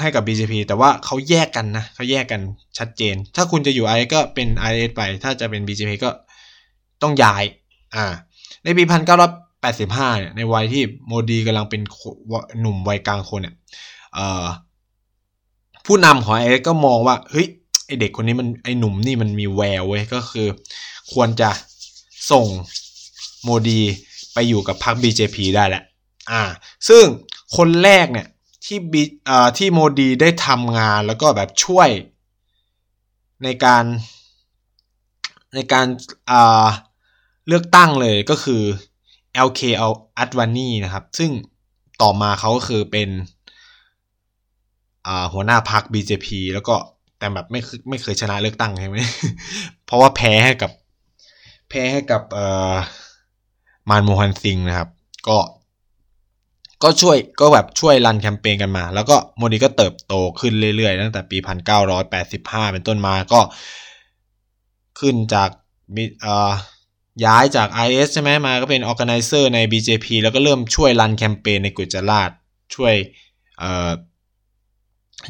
ให้กับ BJP แต่ว่าเขาแยกกันนะเขาแยกกันชัดเจน ถ้าคุณจะอยู่ IS ก็เป็น IS ไป ถ้าจะเป็น BJP ก็ต้องย้าย อ่า ในปีพันเก้าร้อยแปดสิบห้าเนี่ย ในวัยที่โมดีกำลังเป็นหนุ่มวัยกลางคนเนี่ยผู้นำของ IS ก็มองว่า เฮ้ย ไอเด็กคนนี้มัน ไอหนุ่มนี่มันมีแววเว้ย ก็คือควรจะส่งโมดีไปอยู่กับพรรค BJP ได้แหละ อ่า ซึ่งคนแรกเนี่ยที่บีอ่าที่โมดีได้ทำงานแล้วก็แบบช่วยในการในการอ่าเลือกตั้งเลยก็คือ LK เอาอัตวานีนะครับ ซึ่งต่อมาเขาก็คือเป็นอ่าหัวหน้าพรรค BJP แล้วก็แต่แบบไม่ไม่เคยชนะเลือกตั้งใช่ไหม เพราะว่าแพ้ให้กับ แพ้ให้กับอ่อมานโมฮันซิงนะครับ ก็ ก็ช่วยก็แบบช่วยรันแคมเปญกันมา แล้วก็โมดีก็เติบโตขึ้นเรื่อยๆ ตั้งแต่ปี 1985 เป็นต้นมาก็ขึ้นจากเอ่อย้ายจาก IS ใช่ไหมมาก็เป็น Organizer ใน BJP แล้วก็เริ่มช่วยรันแคมเปญในกุจราชช่วยเอ่อ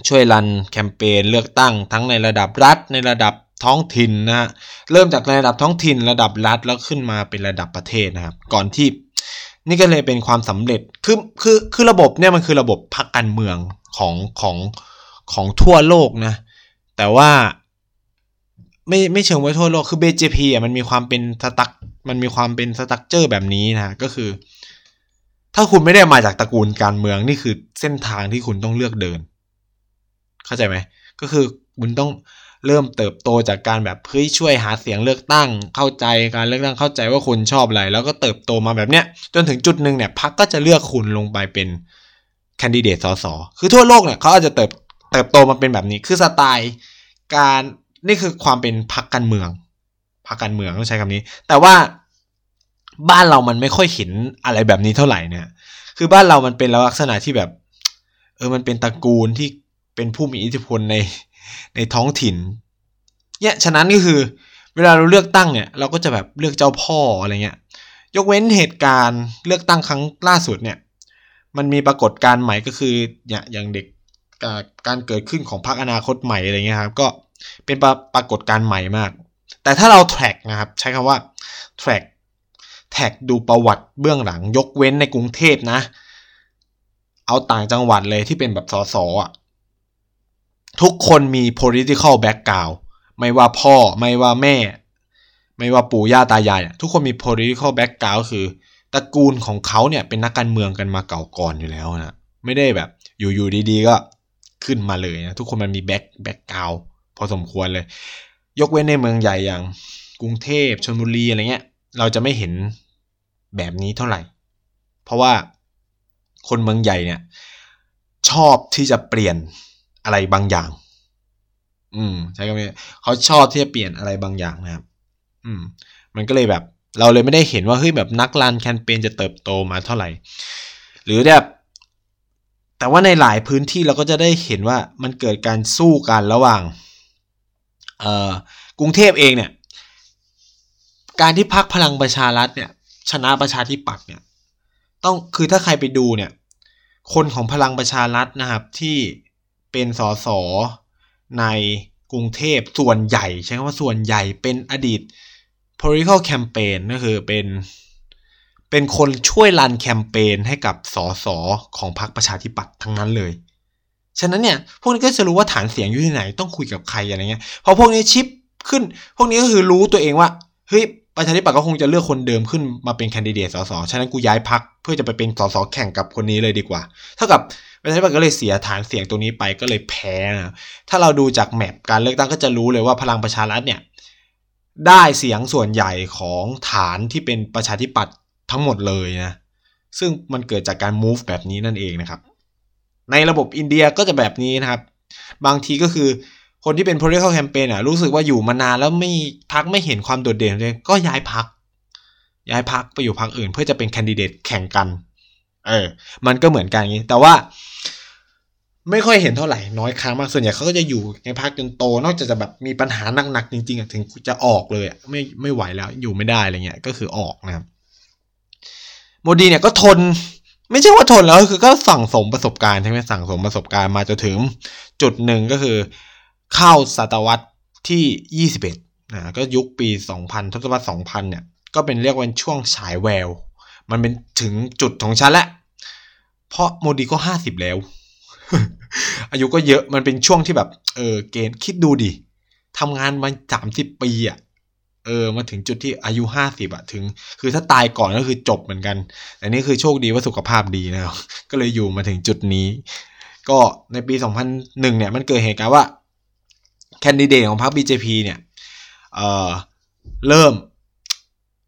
ช่วยรันแคมเปญเลือกตั้งทั้งในระดับรัฐในระดับท้องถิ่นนะฮะเริ่มจากระดับท้องถิ่นระดับรัฐแล้วขึ้นมาเป็นระดับประเทศนะครับ ก่อนที่ นี่ก็เลยเป็นความสำเร็จคือคือคือระบบเนี่ยมันคือระบบพรรคการเมืองของของของทั่วโลกนะ แต่ว่าไม่ไม่เชิงว่าทั่วโลกคือ BJP อะมันมีความเป็นสตักมันมีความเป็นสตั๊กเจอร์แบบนี้นะก็คือ ถ้าคุณไม่ได้มาจากตระกูลการเมืองนี่คือเส้นทางที่คุณต้องเลือกเดิน เข้าใจไหมก็คือคุณต้อง เริ่มเติบโตจากการแบบเฮ้ยช่วยหาเสียงเลือกตั้ง เข้าใจการเลือกตั้งเข้าใจว่าคุณชอบอะไร แล้วก็เติบโตมาแบบเนี้ยจนถึงจุดหนึ่งเนี่ยพรรคก็จะเลือกคุณลงไปเป็นแคนดิเดตสสคือทั่วโลกเนี่ยเขาอาจจะเติบเติบโตมาเป็นแบบนี้คือสไตล์ การนี่คือความเป็นพรรคการเมืองพรรคการเมืองต้องใช้คำนี้ แต่ว่าบ้านเรามันไม่ค่อยเห็นอะไรแบบนี้เท่าไหร่เนี่ยคือบ้านเรามันเป็นลักษณะที่แบบ เออมันเป็นตระกูลที่เป็นผู้มีอิทธิพลใน ในท้องถิ่นเนี่ยฉะนั้นก็คือ เวลาเราเลือกตั้งเนี่ยเราก็จะแบบเลือกเจ้าพ่ออะไรเงี้ยยกเว้นเหตุการณ์เลือกตั้งครั้งล่าสุดเนี่ยมันมีปรากฏการณ์ใหม่ก็คือเนี่ยอย่างเด็กการเกิดขึ้นของพรรคอนาคตใหม่อะไรเงี้ยครับก็เป็นปรปรากฏการณ์ใหม่มาก แต่ถ้าเราแทร็กนะครับใช้คำว่าแทร็กแท็กดูประวัติเบื้องหลังยกเว้นในกรุงเทพนะ เอาต่างจังหวัดเลยที่เป็นแบบสสอะ ทุกคนมี political background ไม่ว่าพ่อไม่ว่าแม่ ไม่ว่าปู่ย่าตายายทุกคนมี political background คือตระกูลของเขาเนี่ยเป็นนักการเมืองกันมาเก่าก่อนอยู่แล้วนะไม่ได้แบบอยู่ๆดีๆ ก็ขึ้นมาเลยนะทุกคนมันมีแบ็คแบ็กกราวพอสมควรเลย ยกเว้นในเมืองใหญ่อย่าง กรุงเทพชลบุรีอะไรเงี้ย เราจะไม่เห็นแบบนี้เท่าไหร่ เพราะว่าคนเมืองใหญ่เนี่ย ชอบที่จะเปลี่ยน อะไรบางอย่าง อืม ใช่คำนี้เขาชอบที่จะเปลี่ยนอะไรบางอย่างนะครับ อืม มันก็เลยแบบ เราเลยไม่ได้เห็นว่าเฮ้ยแบบนักรันแคมเปญจะเติบโตมาเท่าไหร่ หรือแบบแต่ว่าในหลายพื้นที่เราก็จะได้เห็นว่ามันเกิดการสู้กันระหว่างเอ่อกรุงเทพเองเนี่ย การที่พักพลังประชารัฐเนี่ย ชนะประชาธิปัตย์เนี่ย ต้องคือถ้าใครไปดูเนี่ย คนของพลังประชารัฐนะครับที่ เป็นสสในกรุงเทพส่วนใหญ่ ใช้คำว่าส่วนใหญ่เป็นอดีต political campaign ก็คือเป็นเป็นคนช่วยรันแคมเปญให้กับสสของพรรคประชาธิปัตย์ทั้งนั้นเลย ฉะนั้นเนี่ย พวกนี้ก็จะรู้ว่าฐานเสียงอยู่ที่ไหนต้องคุยกับใครอะไรเงี้ยพอพวกนี้ชิปขึ้น พวกนี้ก็คือรู้ตัวเองว่าเฮ้ยประชาธิปัตย์ก็คงจะเลือกคนเดิมขึ้นมาเป็นแคนดิเดตสสฉะนั้นกูย้ายพักเพื่อจะไปเป็นสสแข่งกับคนนี้เลยดีกว่า เท่ากับ ประชาธิปัตย์ก็เลยเสียฐานเสียงตรงนี้ไปก็เลยแพ้นะถ้าเราดูจากแมปการเลือกตั้งก็จะรู้เลยว่าพลังประชารัฐเนี่ยได้เสียงส่วนใหญ่ของฐานที่เป็นประชาธิปัตย์ทั้งหมดเลยนะซึ่งมันเกิดจากการ move แบบนี้นั่นเองนะครับ ในระบบอินเดียก็จะแบบนี้นะครับ บางทีก็คือคนที่เป็น political campaign อะรู้สึกว่าอยู่มานานแล้วไม่พักไม่เห็นความโดดเด่นเลยก็ย้ายพักย้ายพักไปอยู่พักอื่นเพื่อจะเป็นแคนดิเดตแข่งกัน เออ มันก็เหมือนกันอย่างนี้ แต่ว่า ไม่ค่อยเห็นเท่าไหร่น้อยครั้งมากส่วนใหญ่เขาก็จะอยู่ในพักจนโต นอกจากจะแบบมีปัญหาหนักๆจริงๆถึงจะออกเลยไม่ไม่ไหวแล้ว อยู่ไม่ได้อะไรเงี้ยก็คือออกนะครับโมดีเนี่ยก็ทน ไม่ใช่ว่าทนแล้วคือก็สั่งสมประสบการณ์ใช่ไหมสั่งสมประสบการณ์มาจนถึงจุดหนึ่งก็คือเข้าศตวรรษที่ 21นะก็ยุคปี 2000 ทศวรรษ 2000 เนี่ย ก็เป็นเรียกว่าช่วงฉายแวว มันเป็นถึงจุดของฉันแล้ว เพราะโมดีก็50แล้ว อายุก็เยอะมันเป็นช่วงที่แบบ เออ เกณฑ์คิดดูดิทำงานมาสามสิบปีอะเออมาถึงจุดที่อายุห้าสิบอะถึง คือถ้าตายก่อนก็คือจบเหมือนกันแต่นี่คือโชคดีว่าสุขภาพดีนะครับ ก็เลยอยู่มาถึงจุดนี้ ก็ในปี 2001 เนี่ย มันเกิดเหตุการณ์ว่า แคนดิเดตของพรรค BJP เนี่ยเออเริ่ม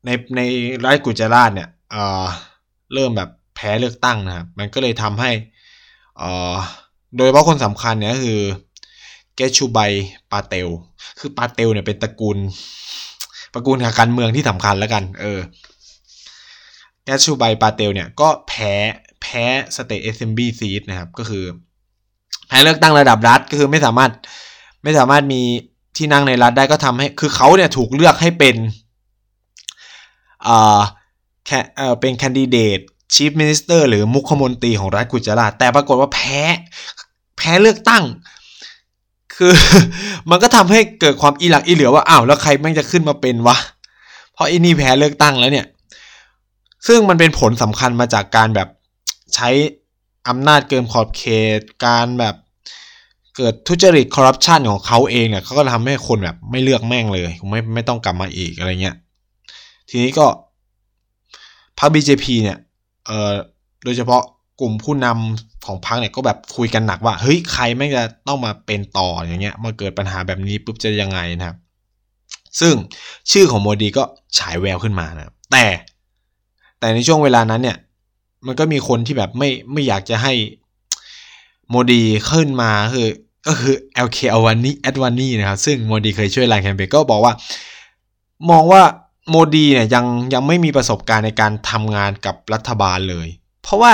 ในในรัฐกุจราชเนี่ยเออเริ่มแบบ แพ้เลือกตั้งนะครับมันก็เลยทำให้เออโดยเฉพาะคนสำคัญเนี่ยคือเกชูไบปาเตล คือปาเตลเนี่ยเป็นตระกูลตระกูลทางการเมืองที่สำคัญแล้วกัน เออแกชูไบปาเตลเนี่ยก็แพ้แพ้ state assembly seat นะครับ ก็คือ แพ้เลือกตั้งระดับรัฐก็คือไม่สามารถไม่สามารถมีที่นั่งในรัฐได้ก็ทำให้ คือเขาเนี่ยถูกเลือกให้เป็นอ่าแค่เออเป็นแคนดิเดต chief minister หรือมุขมนตรีของรัฐกุจราตแต่ปรากฏว่าแพ้แพ้เลือกตั้ง คือมันก็ทำให้เกิดความอีหลักอีเหลื่อว่าอ้าวแล้วใครแม่งจะขึ้นมาเป็นวะเพราะอีนี่แพ้เลือกตั้งแล้วเนี่ย ซึ่งมันเป็นผลสำคัญมาจากการแบบใช้อำนาจเกินขอบเขตการแบบเกิดทุจริตคอร์รัปชันของเขาเองเนี่ยเขาก็ทำให้คนแบบไม่เลือกแม่งเลยไม่ไม่ต้องกลับมาอีกอะไรเงี้ยทีนี้ก็พรรค BJP เนี่ย เอ่อโดยเฉพาะกลุ่มผู้นำของพรรคเนี่ยก็แบบคุยกันหนักว่าเฮ้ยใครแม่งจะต้องมาเป็นต่ออย่างเงี้ยมาเกิดปัญหาแบบนี้ปุ๊บจะยังไงนะครับ ซึ่งชื่อของโมดีก็ฉายแววขึ้นมานะแต่แต่ในช่วงเวลานั้นเนี่ย มันก็มีคนที่แบบไม่ไม่อยากจะให้โมดีขึ้นมาคือก็คือ LK อวานีแอดวานีนะครับ ซึ่งโมดีเคยช่วยไลน์แคมเปญก็บอกว่า มองว่า โมดีเนี่ยยังยังไม่มีประสบการณ์ในการทำงานกับรัฐบาลเลย เพราะว่า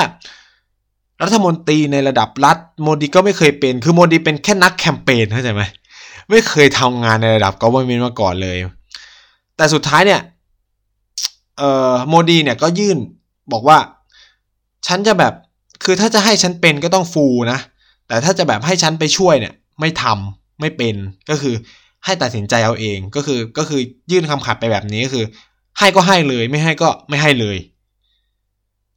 รัฐมนตรีในระดับรัฐโมดีก็ไม่เคยเป็น คือโมดีเป็นแค่นักแคมเปญเข้าใจไหมไม่เคยทำงานในระดับกอเวอร์เมนมาก่อนเลย แต่สุดท้ายเนี่ยเอ่อโมดีเนี่ยก็ยื่นบอกว่า ฉันจะแบบคือถ้าจะให้ฉันเป็นก็ต้องฟูนะ แต่ถ้าจะแบบให้ฉันไปช่วยเนี่ย ไม่ทำไม่เป็นก็คือ ให้ตัดสินใจเอาเอง ก็คือก็คือยื่นคำขาดไปแบบนี้ก็คือ ให้ก็ให้เลยไม่ให้ก็ไม่ให้เลย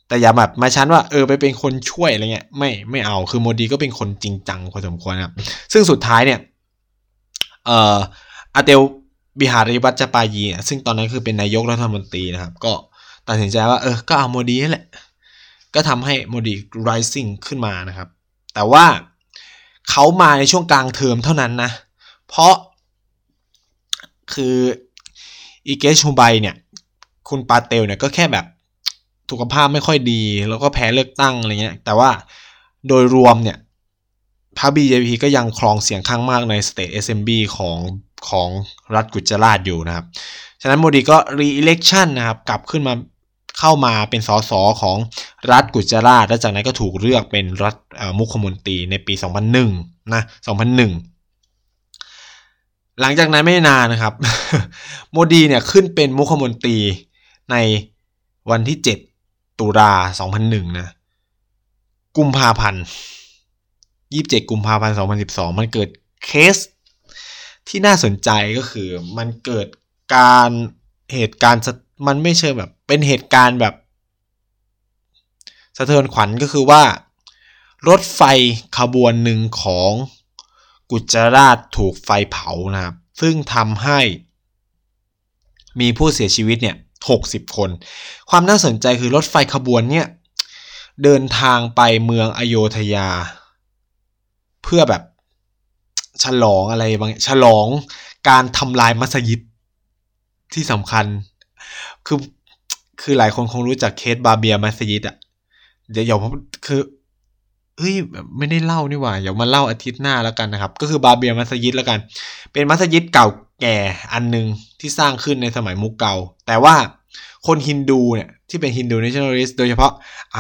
แต่อย่าแบบมาชั้นว่าเออไปเป็นคนช่วยอะไรเงี้ยไม่ไม่เอาคือโมดีก็เป็นคนจริงจังพอสมควรครับซึ่งสุดท้ายเนี่ยเอ่ออาเตลบิหาริวัตจปายีซึ่งตอนนั้นคือเป็นนายกรัฐมนตรีนะครับ ก็ตัดสินใจว่าเออก็เอาโมดีนี่แหละ ก็ทำให้โมดี rising ขึ้นมานะครับ แต่ว่าเขามาในช่วงกลางเทอมเท่านั้นนะ เพราะ คืออีเกชูไบเนี่ย คุณปาเตลเนี่ยก็แค่แบบสุขภาพไม่ค่อยดี แล้วก็แพ้เลือกตั้งอะไรเงี้ย แต่ว่าโดยรวมเนี่ยพรรค BJP ก็ยังครองเสียงข้างมากใน State Assembly ของของรัฐกุจราชอยู่นะครับ ฉะนั้นโมดีก็ re-election นะครับ กลับขึ้นมาเข้ามาเป็นสสของรัฐกุจราช และจากนั้นก็ถูกเลือกเป็นรัฐมุขมนตรีในปี 2001 นะ 2001 หลังจากนั้นไม่นานนะครับ โมดีเนี่ยขึ้นเป็นมุขมนตรีในวันที่ 7 ตุลา2001 นะ กุมภาพันธ์ 27 กุมภาพันธ์ 2012 มันเกิดเคสที่น่าสนใจก็คือมันเกิดการเหตุการณ์มันไม่เชิงแบบ เป็นเหตุการณ์แบบสะเทือนขวัญก็คือว่า รถไฟขบวนหนึ่งของ กุจราชถูกไฟเผานะครับ ซึ่งทำให้มีผู้เสียชีวิตเนี่ยหกสิบคน ความน่าสนใจคือรถไฟขบวนเนี่ยเดินทางไปเมืองอโยธยา เพื่อแบบฉลองอะไรบางฉลองการทำลายมัสยิดที่สำคัญ คือคือหลายคนคงรู้จักเคสบาเบียมัสยิดอะเดี๋ยวเดี๋ยวคือ เฮ้ยไม่ได้เล่านี่หว่าเดี๋ยวมาเล่าอาทิตย์หน้าแล้วกันนะครับ ก็คือบาเบียมัสยิดแล้วกัน เป็นมัสยิดเก่าแก่อันหนึ่งที่สร้างขึ้นในสมัยมุกเกาแต่ว่าคนฮินดูเนี่ยที่เป็นฮินดู nationalist โดยเฉพาะ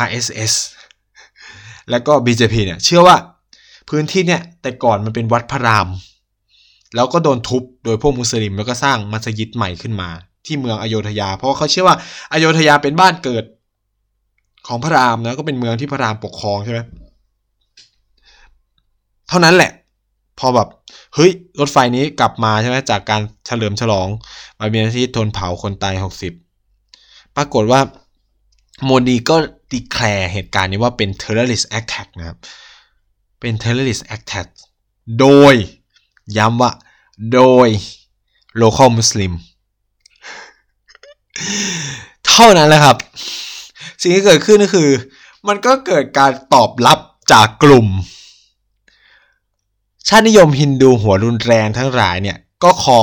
RSS แล้วก็ BJP เนี่ยเชื่อว่าพื้นที่เนี่ยแต่ก่อนมันเป็นวัดพระราม แล้วก็โดนทุบโดยพวกมุสลิม แล้วก็สร้างมัสยิดใหม่ขึ้นมา ที่เมืองอโยธยา เพราะเขาเชื่อว่าอโยธยาเป็นบ้านเกิดของพระรามนะก็เป็นเมืองที่พระรามปกครองใช่ไหม เท่านั้นแหละ พอแบบเฮ้ยรถไฟนี้กลับมาใช่ไหมจากการเฉลิมฉลองมาเบียนที่ทนเผาคนตายหกสิบปรากฏว่าโมดีก็ดีแคลร์เหตุการณ์นี้ว่าเป็น terrorist attack นะครับเป็น terrorist attack โดย ย้ำว่า โดย local muslim เท่านั้นแหละครับ สิ่งที่เกิดขึ้นก็คือ มันก็เกิดการตอบรับจากกลุ่ม ชาตินิยมฮินดูหัวรุนแรงทั้งหลายเนี่ยก็คอ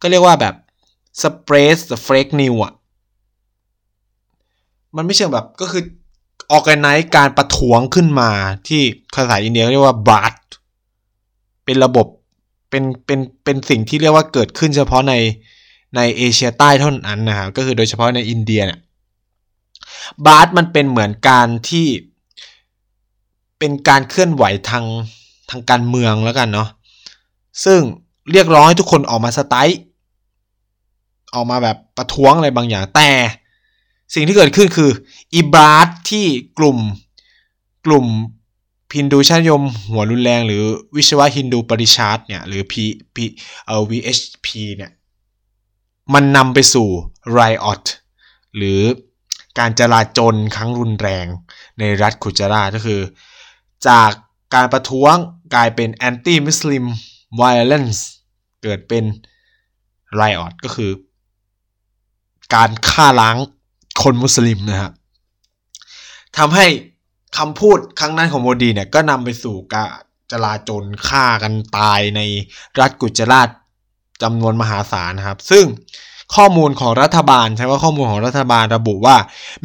ก็เรียกว่าแบบ spread fake news อะ มันไม่เชิงแบบก็คือ organize การประท้วงขึ้นมาที่ภาษาอินเดียเรียกว่าบาร์เป็นระบบเป็นเป็นเป็นสิ่งที่เรียกว่าเกิดขึ้นเฉพาะในในเอเชียใต้เท่านั้นนะครับก็คือโดยเฉพาะในอินเดียเนี่ยบาร์มันเป็นเหมือนการที่เป็นการเคลื่อนไหวทาง ทางการเมืองแล้วกันเนาะซึ่งเรียกร้องให้ทุกคนออกมาสไตล์ออกมาแบบประท้วงอะไรบางอย่างแต่ สิ่งที่เกิดขึ้นคืออีบราร์ที่กลุ่มกลุ่มฮินดูชาติยมหัวรุนแรง หรือวิชวะฮินดูปริชาร์ตเนี่ยหรือ P P เอ่อ VHP เนี่ยมันนำไปสู่ไรออตหรือการจลาจลครั้งรุนแรงในรัฐคุจราก็คือ จากการประท้วง กลายเป็น anti muslim violence เกิดเป็น riot ก็คือ การฆ่าล้างคนมุสลิมนะครับทำให้คำพูดครั้งนั้นของโมดีเนี่ยก็นำไปสู่การจลาจลฆ่ากันตายในรัฐกุจราชจำนวนมหาศาลนะครับ ซึ่งข้อมูลของรัฐบาลใช้ว่าข้อมูลของรัฐบาลระบุว่า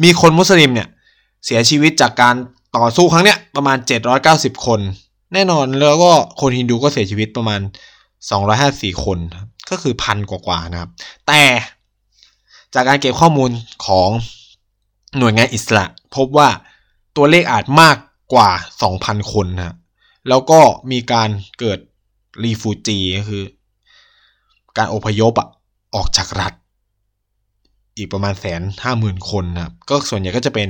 มีคนมุสลิมเนี่ยเสียชีวิตจากการต่อสู้ครั้งเนี้ยประมาณ 790 คน แน่นอนแล้วก็คนฮินดูก็เสียชีวิตประมาณ 254 คนก็คือพันกว่าๆนะครับ แต่จากการเก็บข้อมูลของหน่วยงานอิสระ พบว่าตัวเลขอาจมากกว่า 2,000 คนนะแล้วก็มีการเกิดรีฟูจีก็คือ การอพยพอะออกจากรัฐ อีกประมาณแสนห้าหมื่นคนนะครับก็ส่วนใหญ่ก็จะเป็น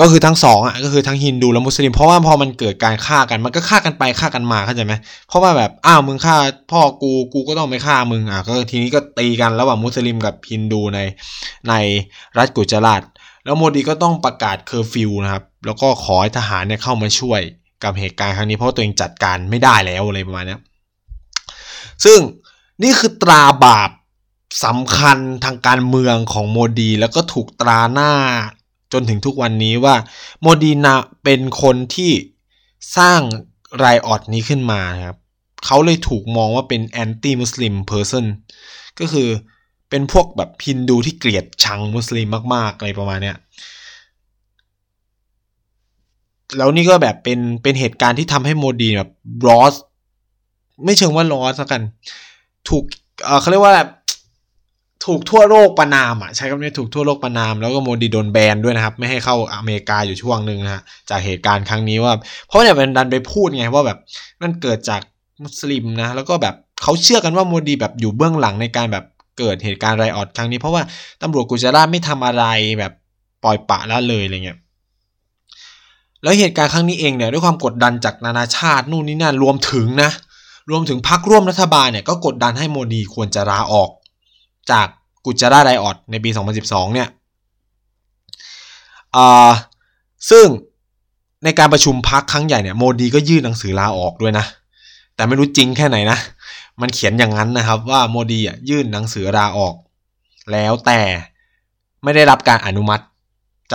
ก็คือทั้งสองอะก็คือทั้งฮินดูและมุสลิม เพราะว่าพอมันเกิดการฆ่ากันมันก็ฆ่ากันไปฆ่ากันมาเข้าใจไหมเพราะว่าแบบอ้าวมึงฆ่าพ่อกูกูก็ต้องไปฆ่ามึงอะก็ทีนี้ก็ตีกันระหว่างมุสลิมกับฮินดูในในรัฐกุจราชแล้วโมดีก็ต้องประกาศเคอร์ฟิวนะครับแล้วก็ขอให้ทหารเนี่ยเข้ามาช่วยกับเหตุการณ์ครั้งนี้เพราะตัวเองจัดการไม่ได้แล้วอะไรประมาณนี้ซึ่งนี่คือตราบาปสำคัญทางการเมืองของโมดี แล้วก็ถูกตราหน้า จนถึงทุกวันนี้ว่าโมดีน่ะเป็นคนที่สร้าง riot นี้ขึ้นมาครับเขาเลยถูกมองว่าเป็น anti Muslim person ก็คือเป็นพวกแบบฮินดูที่เกลียดชังมุสลิมมากๆอะไรประมาณเนี้ยแล้วนี่ก็แบบเป็นเป็นเหตุการณ์ที่ทำให้โมดีแบบรอสไม่เชิงว่าร้อนสักกัน ถูกเออเขาเรียกว่าแบบ ถูกทั่วโลกประนามอะใช้คำนี้ถูกทั่วโลกประนาม แล้วก็โมดีโดนแบนด้วยนะครับ ไม่ให้เข้าอเมริกาอยู่ช่วงหนึ่งนะฮะจากเหตุการณ์ครั้งนี้ว่า เพราะเนี่ยเป็นดันไปพูดไงว่าแบบมันเกิดจากมุสลิมนะแล้วก็แบบเขาเชื่อกันว่าโมดีแบบอยู่เบื้องหลังในการแบบเกิดเหตุการณ์ไรออดครั้งนี้ เพราะว่าตำรวจกุจราไม่ทำอะไรแบบปล่อยปะละเลยอะไรเงี้ยแล้วเหตุการณ์ครั้งนี้เองเนี่ยด้วยความกดดันจากนานาชาตินู่นนี่นั่นรวมถึงนะรวมถึงพรรคร่วมรัฐบาลเนี่ยก็กดดันให้โมดีควรจะลาออก จากกุจราไดออดในปี 2012 เนี่ยซึ่งในการประชุมพักครั้งใหญ่เนี่ยโมดีก็ยื่นหนังสือลาออกด้วยนะ แต่ไม่รู้จริงแค่ไหนนะ มันเขียนอย่างนั้นนะครับว่าโมดีอะยื่นหนังสือลาออก แล้วแต่ไม่ได้รับการอนุมัติ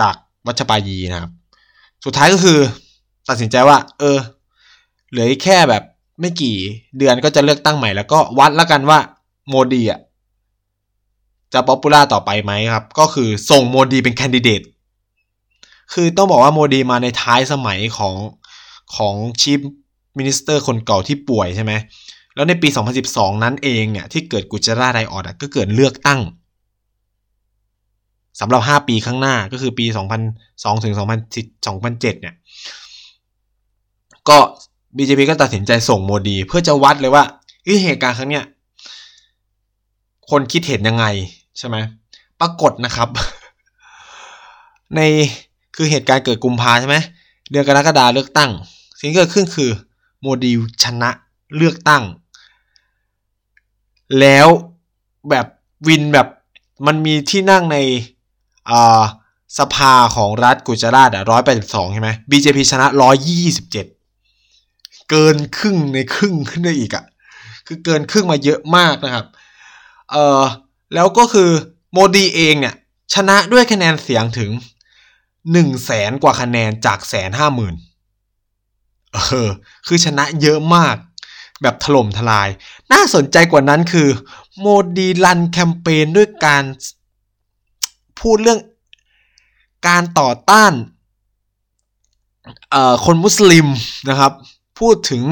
จากวัชปายีนะครับ สุดท้ายก็คือตัดสินใจว่า เออ เหลือแค่แบบไม่กี่เดือนก็จะเลือกตั้งใหม่แล้วก็วัดแล้วกันว่าโมดีอะ จะ popular ต่อไปไหมครับ ก็คือส่งโมดีเป็นแคนดิเดต คือต้องบอกว่าโมดีมาในท้ายสมัยของของ chief minister คนเก่าที่ป่วยใช่ไหม แล้วในปี 2012 นั้นเองเนี่ย ที่เกิดกุจราไดออดก็เกิดเลือกตั้งสำหรับ 5 ปีข้างหน้าก็คือปี 2002ถึง2007เนี่ย ก็ BJP ก็ตัดสินใจส่งโมดี เพื่อจะวัดเลยว่าเหตุการณ์ครั้งเนี้ยคนคิดเห็นยังไง ใช่ไหมปรากฏนะครับ ในคือเหตุการณ์เกิดกุมภาใช่ไหมเดือนกรกฎาเลือกตั้ง สิ่งที่เกิดขึ้นคือโมดีชนะเลือกตั้ง แล้วแบบวินแบบมันมีที่นั่งในสภาของรัฐกุจราชอะร้อยแปดสิบสองใช่ไหม BJP ชนะร้อยยี่สิบเจ็ดเกินครึ่งในครึ่งขึ้นได้อีกอะ่ะ คือเกินครึ่งมาเยอะมากนะครับ เออ แล้วก็คือโมดีเองเนี่ยชนะด้วยคะแนนเสียงถึงหนึ่งแสนกว่าคะแนนจากแสนห้าหมื่นเออ คือชนะเยอะมาก แบบถล่มทลาย น่าสนใจกว่านั้นคือ โมดีรันแคมเปญด้วยการพูดเรื่องการต่อต้านคนมุสลิมนะครับ พูดถึง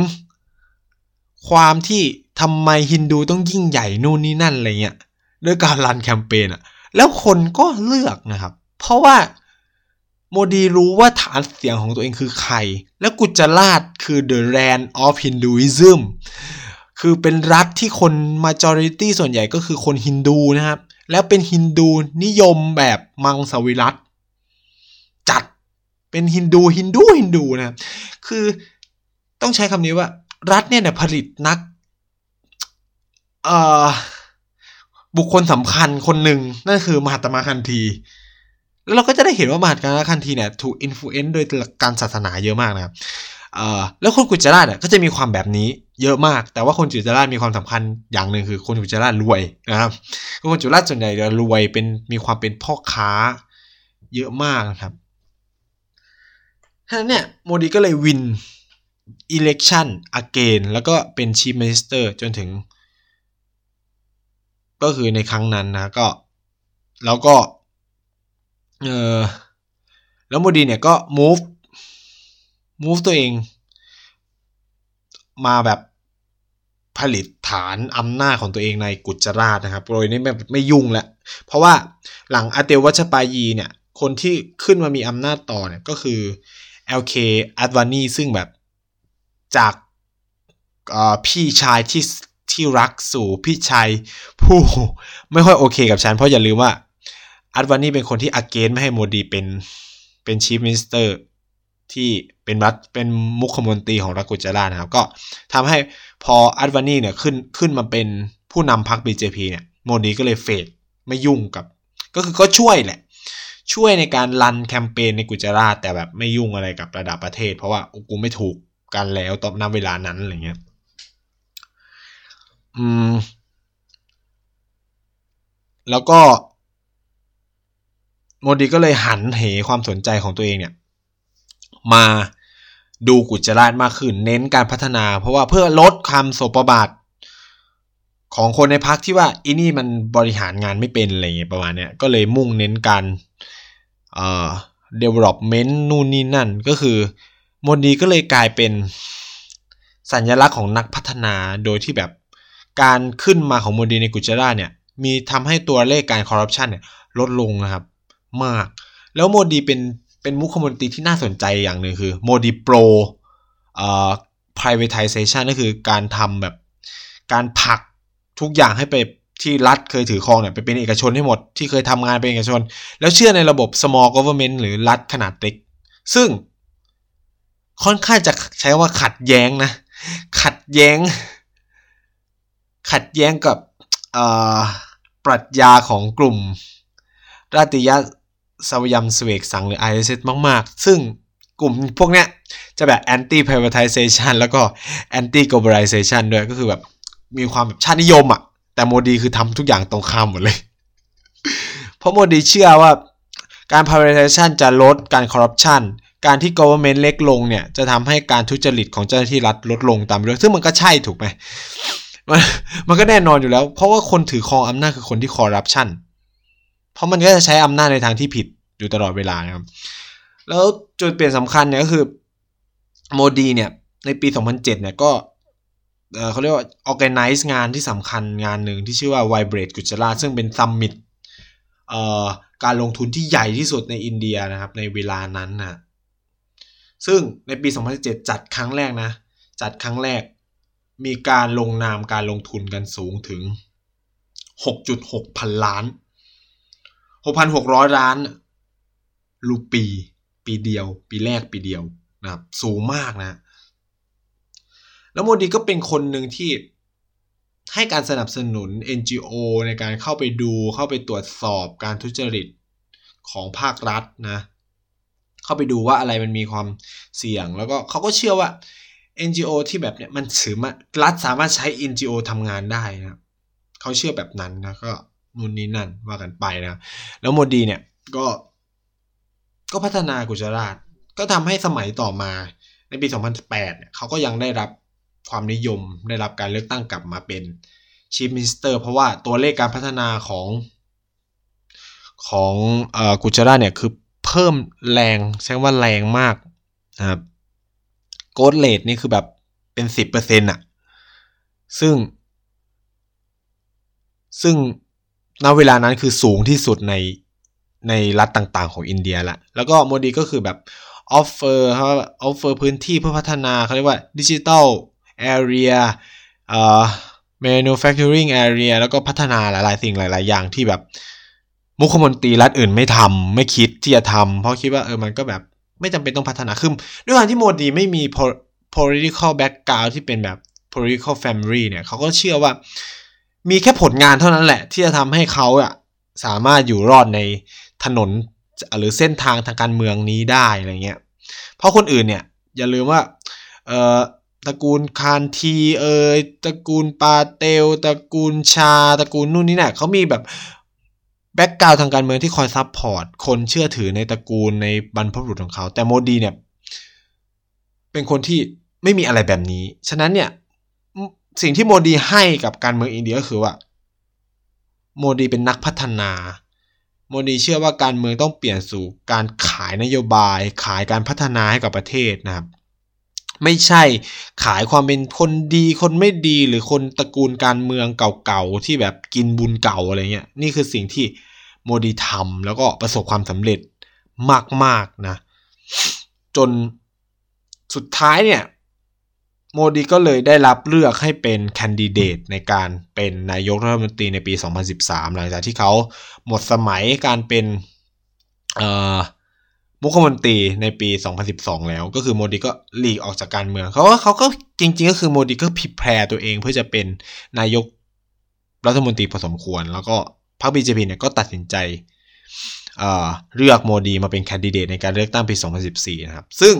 ความที่ทำไมฮินดูต้องยิ่งใหญ่นู่นนี่นั่นอะไรเงี้ย ด้วยการรันแคมเปญอะแล้วคนก็เลือกนะครับ เพราะว่าโมดีรู้ว่าฐานเสียงของตัวเองคือใคร แล้วกุจราชคือ the land of Hinduism คือเป็นรัฐที่คน majority ส่วนใหญ่ก็คือคนฮินดูนะครับ แล้วเป็นฮินดูนิยมแบบมังสวิรัตจัดเป็นฮินดูฮินดูฮินดูนะครับ คือต้องใช้คำนี้ว่า รัฐเนี่ยผลิตนัก เอ่อ บุคคลสำคัญคนหนึ่งนั่นคือมหาตมะคานธีแล้วเราก็จะได้เห็นว่ามหาตมะคานธีเนี่ยถูก influence โดยการศาสนาเยอะมากนะครับแล้วคนกุจราชก็จะมีความแบบนี้เยอะมาก แต่ว่าคนกุจราชมีความสำคัญอย่างหนึ่งคือคนกุจราชรวยนะครับคนกุจราชส่วนใหญ่จะรวยเป็นมีความเป็นพ่อค้าเยอะมากนะครับฉะนั้นเนี่ยโมดีก็เลยวิน election again แล้วก็เป็น chief minister จนถึง ก็คือในครั้งนั้นนะก็แล้วก็เออแล้วโมดีเนี่ยก็ move move ตัวเอง มาแบบผลิตฐานอำนาจของตัวเองในกุจราชนะครับโดยนี่ไม่ไม่ยุ่งแล้ว เพราะว่าหลังอตัลวัชปายีเนี่ย คนที่ขึ้นมามีอำนาจต่อเนี่ยก็คือ LK a d v a n i ซึ่งแบบจากพี่ชายที่ ที่รักสู่พี่ชายผู้ไม่ค่อยโอเคกับฉัน เพราะอย่าลืมว่าอัดวานี่เป็นคนที่ against ไม่ให้โมดีเป็นเป็น chief minister ที่เป็นรัฐเป็นมุขมนตรีของรัฐกุจราชนะครับ ก็ทำให้พออัดวานี่เนี่ยขึ้นขึ้นมาเป็นผู้นำพรรค BJP เนี่ยโมดีก็เลยเฟดไม่ยุ่งกับ ก็คือก็ช่วยแหละ ช่วยในการรันแคมเปญในกุจราแต่แบบไม่ยุ่งอะไรกับระดับประเทศ เพราะว่ากูไม่ถูกกันแล้วตอนนั้นเวลานั้นอะไรเงี้ย อืม แล้วก็ โมดีก็เลยหันเหความสนใจของตัวเองเนี่ย มาดูกุจราชมากขึ้น เน้นการพัฒนา เพราะว่าเพื่อลดความโสปบาทของคนในพักที่ว่าอีนี่มันบริหารงานไม่เป็นอะไรเงี้ยประมาณเนี้ยก็เลยมุ่งเน้นการเอ่อ development นู่นนี่นั่นก็คือโมดีก็เลยกลายเป็นสัญลักษณ์ของนักพัฒนาโดยที่แบบ การขึ้นมาของโมดีในกุจราเนี่ยมีทำให้ตัวเลขการคอร์รัปชันเนี่ยลดลงนะครับ มาก แล้วโมดีเป็นเป็นมุขมนตรีที่น่าสนใจอย่างหนึ่งคือโมดีโปรเอ่อ privatization ก็คือการทำแบบการผลักทุกอย่างให้ไปที่รัฐเคยถือครองเนี่ยไปเป็นเอกชนให้หมดที่เคยทำงานเป็นเอกชน แล้วเชื่อในระบบ small government หรือรัฐขนาดเล็ก ซึ่งค่อนข้างจะใช้ว่าขัดแย้งนะ ขัดแย้ง ขัดแย้งกับปรัชญาของกลุ่มราติยะสวยัมสเวกสังหรือ ISS มาก ๆ ซึ่งกลุ่มพวกเนี้ยจะแบบ anti privatization แล้วก็ anti globalization ด้วยก็คือแบบมีความแบบชาตินิยมอะ่ะ แต่โมดีคือทำทุกอย่างตรงข้ามหมดเลย เพราะโมดีเชื่อว่าการ privatization จะลดการ corruption การที่ government เล็กลงเนี่ย จะทำให้การทุจริตของเจ้าหน้าที่รัฐลดลงตามไปด้วยซึ่งมันก็ใช่ถูกไหม มันมันก็แน่นอนอยู่แล้ว เพราะว่าคนถือครองอำนาจคือคนที่คอร์รัปชันเพราะมันก็จะใช้อำนาจในทางที่ผิดอยู่ตลอดเวลาครับ แล้วจุดเปลี่ยนสำคัญเนี่ยก็คือโมดีเนี่ยในปี 2007 เนี่ยก็เขาเรียกว่า organize งานที่สำคัญงานหนึ่งที่ชื่อว่า Vibrate Gujarat ซึ่งเป็นซัมมิตการลงทุนที่ใหญ่ที่สุดในอินเดียนะครับ ในเวลานั้นนะซึ่งในปี 2017จัดครั้งแรกนะ จัดครั้งแรก มีการลงนามการลงทุนกันสูงถึง 6.6 พันล้าน 6,600 ล้านรูปี ปีเดียว ปีแรกปีเดียวนะครับสูงมากนะ แล้วโมดีก็เป็นคนหนึ่งที่ให้การสนับสนุน NGO ในการเข้าไปดูเข้าไปตรวจสอบการทุจริตของภาครัฐนะ เข้าไปดูว่าอะไรมันมีความเสี่ยงแล้วก็เขาก็เชื่อว่า NGO ที่แบบเนี้ยมันถือมารัฐสามารถใช้ NGO ทำงานได้นะเขาเชื่อแบบนั้นนะก็นู่นนี่นั่นว่ากันไปนะ แล้วโมดีเนี่ยก็ ก็พัฒนากุจราช ก็ทำให้สมัยต่อมา ในปี 2008เนี่ยเขาก็ยังได้รับความนิยมได้รับการเลือกตั้งกลับมาเป็น chief minister เพราะว่าตัวเลขการพัฒนาของของกุจราชเนี่ยคือเพิ่มแรงใช้คำว่าแรงมากนะครับ growth rate นี่คือแบบเป็นสิบเปอร์เซ็นต์อะซึ่ง ซึ่งณเวลานั้นคือสูงที่สุดในในรัฐต่างๆ ของอินเดียละ แล้วก็โมดีก็คือแบบ offer เขา offer พื้นที่เพื่อพัฒนาเขาเรียกว่า digital area เอ่อ manufacturing area แล้วก็พัฒนาหลายๆ สิ่งหลาย ๆ อย่างที่แบบ มุขมนตรีรัฐอื่นไม่ทำไม่คิดที่จะทำเพราะคิดว่าเออมันก็แบบ ไม่จำเป็นต้องพัฒนาขึ้นด้วยความที่โมดีไม่มี political background ที่เป็นแบบ political family เนี่ยเขาก็เชื่อว่ามีแค่ผลงานเท่านั้นแหละ ที่จะทำให้เขาอะสามารถอยู่รอดในถนนหรือเส้นทางทางการเมืองนี้ได้อะไรเงี้ย เพราะคนอื่นเนี่ย อย่าลืมว่าเอ่อตระกูลคานทีเอ่ยตระกูลปาเตลตระกูลชาตระกูลนู่นนี่เนี่ยเขามีแบบ background ทางการเมืองที่คอย support คนเชื่อถือในตระกูลในบรรพบุรุษของเขา แต่โมดีเนี่ย เป็นคนที่ไม่มีอะไรแบบนี้ ฉะนั้นเนี่ย สิ่งที่โมดีให้กับการเมืองอินเดียก็คือว่า โมดีเป็นนักพัฒนา โมดีเชื่อว่าการเมืองต้องเปลี่ยนสู่การขายนโยบาย ขายการพัฒนาให้กับประเทศนะครับ ไม่ใช่ขายความเป็นคนดีคนไม่ดีหรือคนตระกูลการเมืองเก่าๆที่แบบกินบุญเก่าอะไรเงี้ยนี่คือสิ่งที่โมดีทำแล้วก็ประสบความสำเร็จมากๆนะ จนสุดท้ายเนี่ยโมดีก็เลยได้รับเลือกให้เป็นแคนดิเดตในการเป็นนายกรัฐมนตรีในปี 2013 หลังจากที่เขาหมดสมัยการเป็น มุขมนตรีในปี 2012 แล้ว ก็คือโมดีก็หลีกออกจากการเมืองเขาก็เขาก็จริง ๆ ก็คือโมดีก็ผิดแพรตัวเองเพื่อจะเป็นนายกรัฐมนตรีพอสมควร แล้วก็พรรคบีเจพีเนี่ยก็ตัดสินใจเลือกโมดีมาเป็นแคนดิเดตในการเลือกตั้งปี 2014 นะครับ ซึ่ง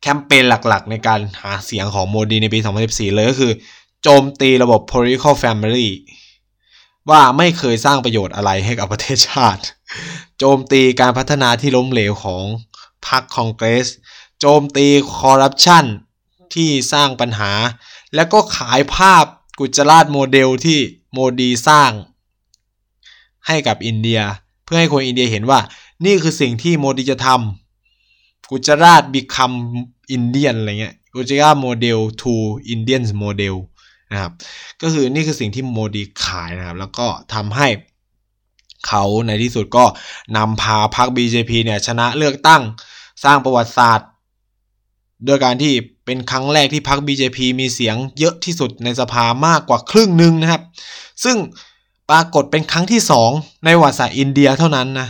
แคมเปญหลักๆ ในการหาเสียงของโมดีในปี 2014 เลยก็คือ โจมตีระบบ political family ว่าไม่เคยสร้างประโยชน์อะไรให้กับประเทศชาติ โจมตีการพัฒนาที่ล้มเหลวของพรรคคองเกรส โจมตีคอร์รัปชันที่สร้างปัญหา แล้วก็ขายภาพ Gujarat model ที่โมดีสร้าง ให้กับอินเดีย เพื่อให้คนอินเดียเห็นว่า นี่คือสิ่งที่โมดีจะทำ Gujarat become Indian อะไรเงี้ย Gujarat model to Indian model นะครับ ก็คือนี่คือสิ่งที่โมดีขายนะครับ แล้วก็ทำให้เขาในที่สุดก็นำพาพรรค BJP เนี่ยชนะเลือกตั้งสร้างประวัติศาสตร์ด้วยการที่เป็นครั้งแรกที่พรรค BJP มีเสียงเยอะที่สุดในสภามากกว่าครึ่งหนึ่งนะครับ ซึ่งปรากฏเป็นครั้งที่ 2 ในประวัติศาสตร์อินเดียเท่านั้นนะ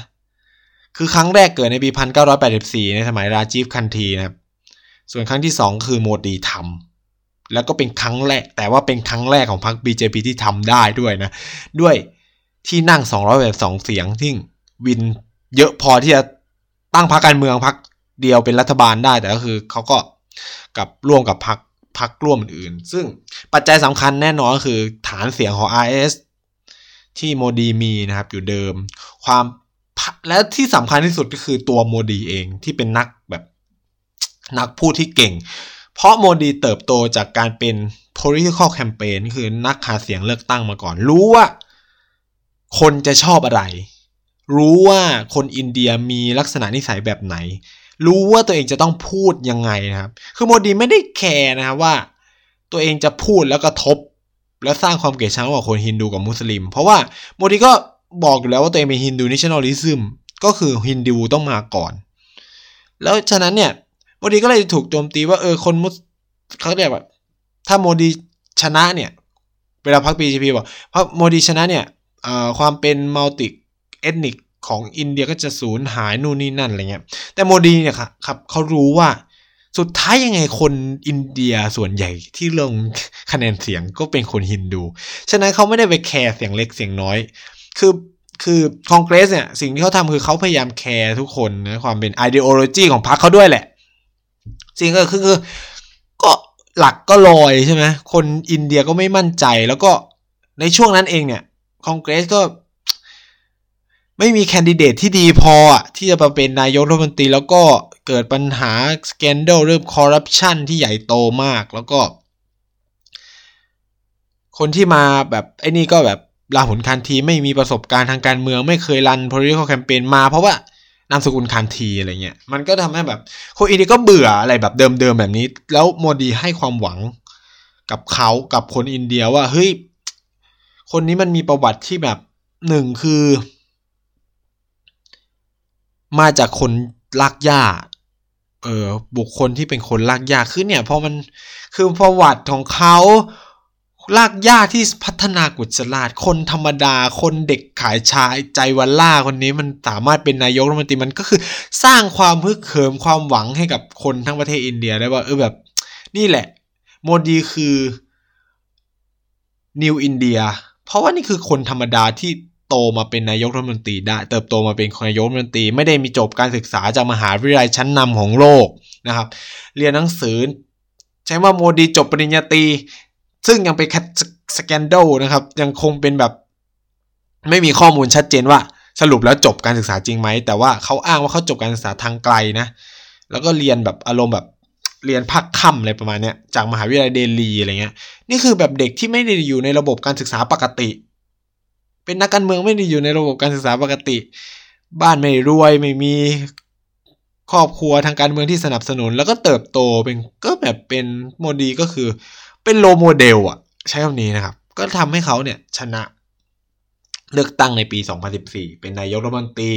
คือครั้งแรกเกิดในปี 1984 ในสมัยราจีฟคันทีนะครับ ส่วนครั้งที่ 2 คือโมดีทำ แล้วก็เป็นครั้งแรก แต่ว่าเป็นครั้งแรกของพรรค BJP ที่ทำได้ด้วยนะ ด้วยที่นั่ง 282 เสียงที่วินเยอะพอที่จะตั้งพรรคการเมืองพรรคเดียวเป็นรัฐบาลได้ แต่ก็คือเขาก็กับร่วมกับพรรคพรรคร่วมอื่น ซึ่งปัจจัยสำคัญแน่นอนก็คือฐานเสียงของ RS ที่โมดีมีนะครับอยู่เดิม ความและที่สำคัญที่สุดก็คือตัวโมดีเองที่เป็นนักแบบนักพูดที่เก่ง เพราะโมดีเติบโตจากการเป็น political campaign คือนักหาเสียงเลือกตั้งมาก่อน รู้ว่า คนจะชอบอะไร รู้ว่าคนอินเดียมีลักษณะนิสัยแบบไหน รู้ว่าตัวเองจะต้องพูดยังไงนะครับ คือโมดีไม่ได้แคร์นะครับว่า ตัวเองจะพูดแล้วก็ทบ แล้วสร้างความเกลียดชังระหว่างคนฮินดูกับมุสลิม เพราะว่าโมดีก็บอกอยู่แล้วว่าตัวเองเป็น Hindu nationalism ก็คือฮินดูต้องมาก่อน แล้วฉะนั้นเนี่ย โมดีก็เลยถูกโจมตีว่าเออคนมุสเขาเรียกว่าถ้าโมดีชนะเนี่ย เวลาพรรค BJP บอกเพราะโมดีชนะเนี่ยความเป็น multi-ethnic ของอินเดียก็จะสูญหายนู่นนี่นั่นอะไรเงี้ย แต่โมดีเนี่ยครับเขารู้ว่าสุดท้ายยังไงคนอินเดียส่วนใหญ่ที่ลงคะแนนเสียงก็เป็นคนฮินดู ฉะนั้นเขาไม่ได้ไปแคร์เสียงเล็กเสียงน้อย คือคือคอนเกรสเนี่ยสิ่งที่เขาทำคือเขาพยายามแคร์ทุกคนนะความเป็น i d e o l o g y ของพรรคเขาด้วยแหละ สิ่งก็คือคือก็หลักก็ลอยใช่ไหมคนอินเดียก็ไม่มั่นใจ แล้วก็ในช่วงนั้นเองเนี่ยคอนเกรสก็ ไม่มีแคนดิเดตที่ดีพออะที่จะมาเป็นนายกรัฐมนตรีแล้วก็เกิดปัญหาสแกนเดลเรื่องคอร์รัปชันที่ใหญ่โตมากแล้วก็ คนที่มาแบบไอ้นี่ก็แบบลาหุนคันทีไม่มีประสบการณ์ทางการเมืองไม่เคยรัน political campaign มาเพราะว่า นามสกุลคันทีอะไรเงี้ย มันก็ทำให้แบบคนอินเดียก็เบื่ออะไรแบบเดิมๆแบบนี้ แล้วโมดีให้ความหวังกับเขากับคนอินเดียว่าเฮ้ยคนนี้มันมีประวัติที่แบบหนึ่งคือ มาจากคนลากหญ้าเออบุคคลที่เป็นคนลากหญ้าคือเนี่ยพอมันคือประวัติของเขา ลากย่าที่พัฒนากุศลาดคนธรรมดา คนเด็กขายชา chaiwala คนนี้มันสามารถเป็นนายกรัฐมนตรีมันก็คือสร้างความฮึกเหิมความหวังให้กับคนทั้งประเทศอินเดียได้ว่าเออแบบ นี่แหละ โมดีคือ New India เพราะว่านี่คือคนธรรมดาที่โตมาเป็นนายกรัฐมนตรีได้ เติบโตมาเป็นนายกรัฐมนตรี ไม่ได้มีจบการศึกษาจากมหาวิทยาลัยชั้นนำของโลกนะครับ เรียนหนังสือใช้ว่าโมดีจบปริญญาตรี ซึ่งยังเป็นแค่สแกนโดนะครับ ยังคงเป็นแบบ ไม่มีข้อมูลชัดเจนว่าสรุปแล้วจบการศึกษาจริงไหม แต่ว่าเขาอ้างว่าเขาจบการศึกษาทางไกลนะ แล้วก็เรียนแบบอารมณ์แบบเรียนภาคค่ำอะไรประมาณเนี้ยจากมหาวิทยาลัยเดลีอะไรเงี้ย นี่คือแบบเด็กที่ไม่ได้อยู่ในระบบการศึกษาปกติ เป็นนักการเมืองไม่ได้อยู่ในระบบการศึกษาปกติ บ้านไม่รวยไม่มีครอบครัวทางการเมืองที่สนับสนุน แล้วก็เติบโตเป็นก็แบบเป็นโมดีก็คือ เป็น role model อะใช้คำนี้นะครับ ก็ทำให้เขาเนี่ยชนะเลือกตั้งในปี 2014 เป็นนายกรัฐมนตรี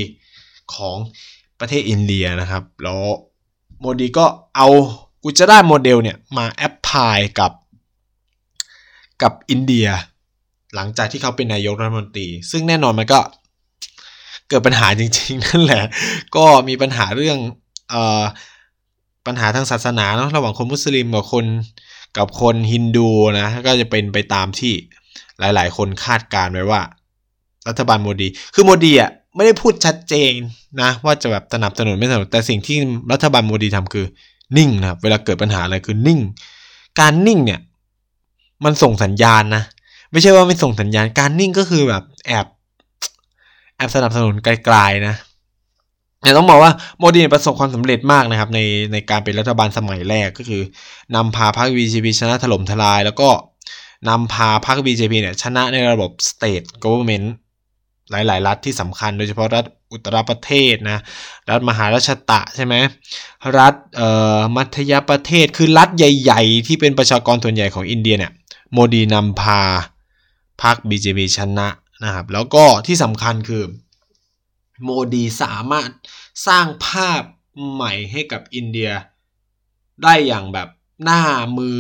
ของประเทศอินเดียนะครับ แล้วโมดีก็เอา Gujarat model เนี่ยมา apply กับกับอินเดีย หลังจากที่เขาเป็นนายกรัฐมนตรี ซึ่งแน่นอนมันก็เกิดปัญหาจริงๆ นั่นแหละ ก็มีปัญหาเรื่องเอ่อปัญหาทางศาสนาเนาะระหว่างคนมุสลิมกับคน กับคนฮินดูนะ ก็จะเป็นไปตามที่หลาย ๆ คนคาดการไว้ว่า รัฐบาลโมดี คือโมดีอะไม่ได้พูดชัดเจนนะ ว่าจะแบบสนับสนุนไม่สนับสนุนแต่สิ่งที่รัฐบาลโมดีทำคือนิ่งนะครับเวลาเกิดปัญหาอะไรคือนิ่ง การนิ่งเนี่ยมันส่งสัญญาณนะไม่ใช่ว่าไม่ส่งสัญญาณการนิ่งก็คือแบบแอบแอบสนับสนุนไกลๆนะ เนี่ยต้องบอกว่าโมดีประสบความสำเร็จมากนะครับในในการเป็นรัฐบาลสมัยแรกก็คือนำพาพรรค BJP ชนะถล่มทลาย แล้วก็นำพาพรรค BJP เนี่ยชนะในระบบ state government หลาย ๆ รัฐที่สำคัญโดยเฉพาะรัฐอุตรประเทศนะ รัฐมหาราชตะใช่ไหมรัฐเอ่อมัธยประเทศคือรัฐใหญ่ ๆ ที่เป็นประชากรส่วนใหญ่ของอินเดียเนี่ยโมดีนำพาพรรค BJP ชนะนะครับ แล้วก็ที่สำคัญคือ โมดีสามารถสร้างภาพใหม่ให้กับอินเดีย ได้อย่างแบบหน้ามือ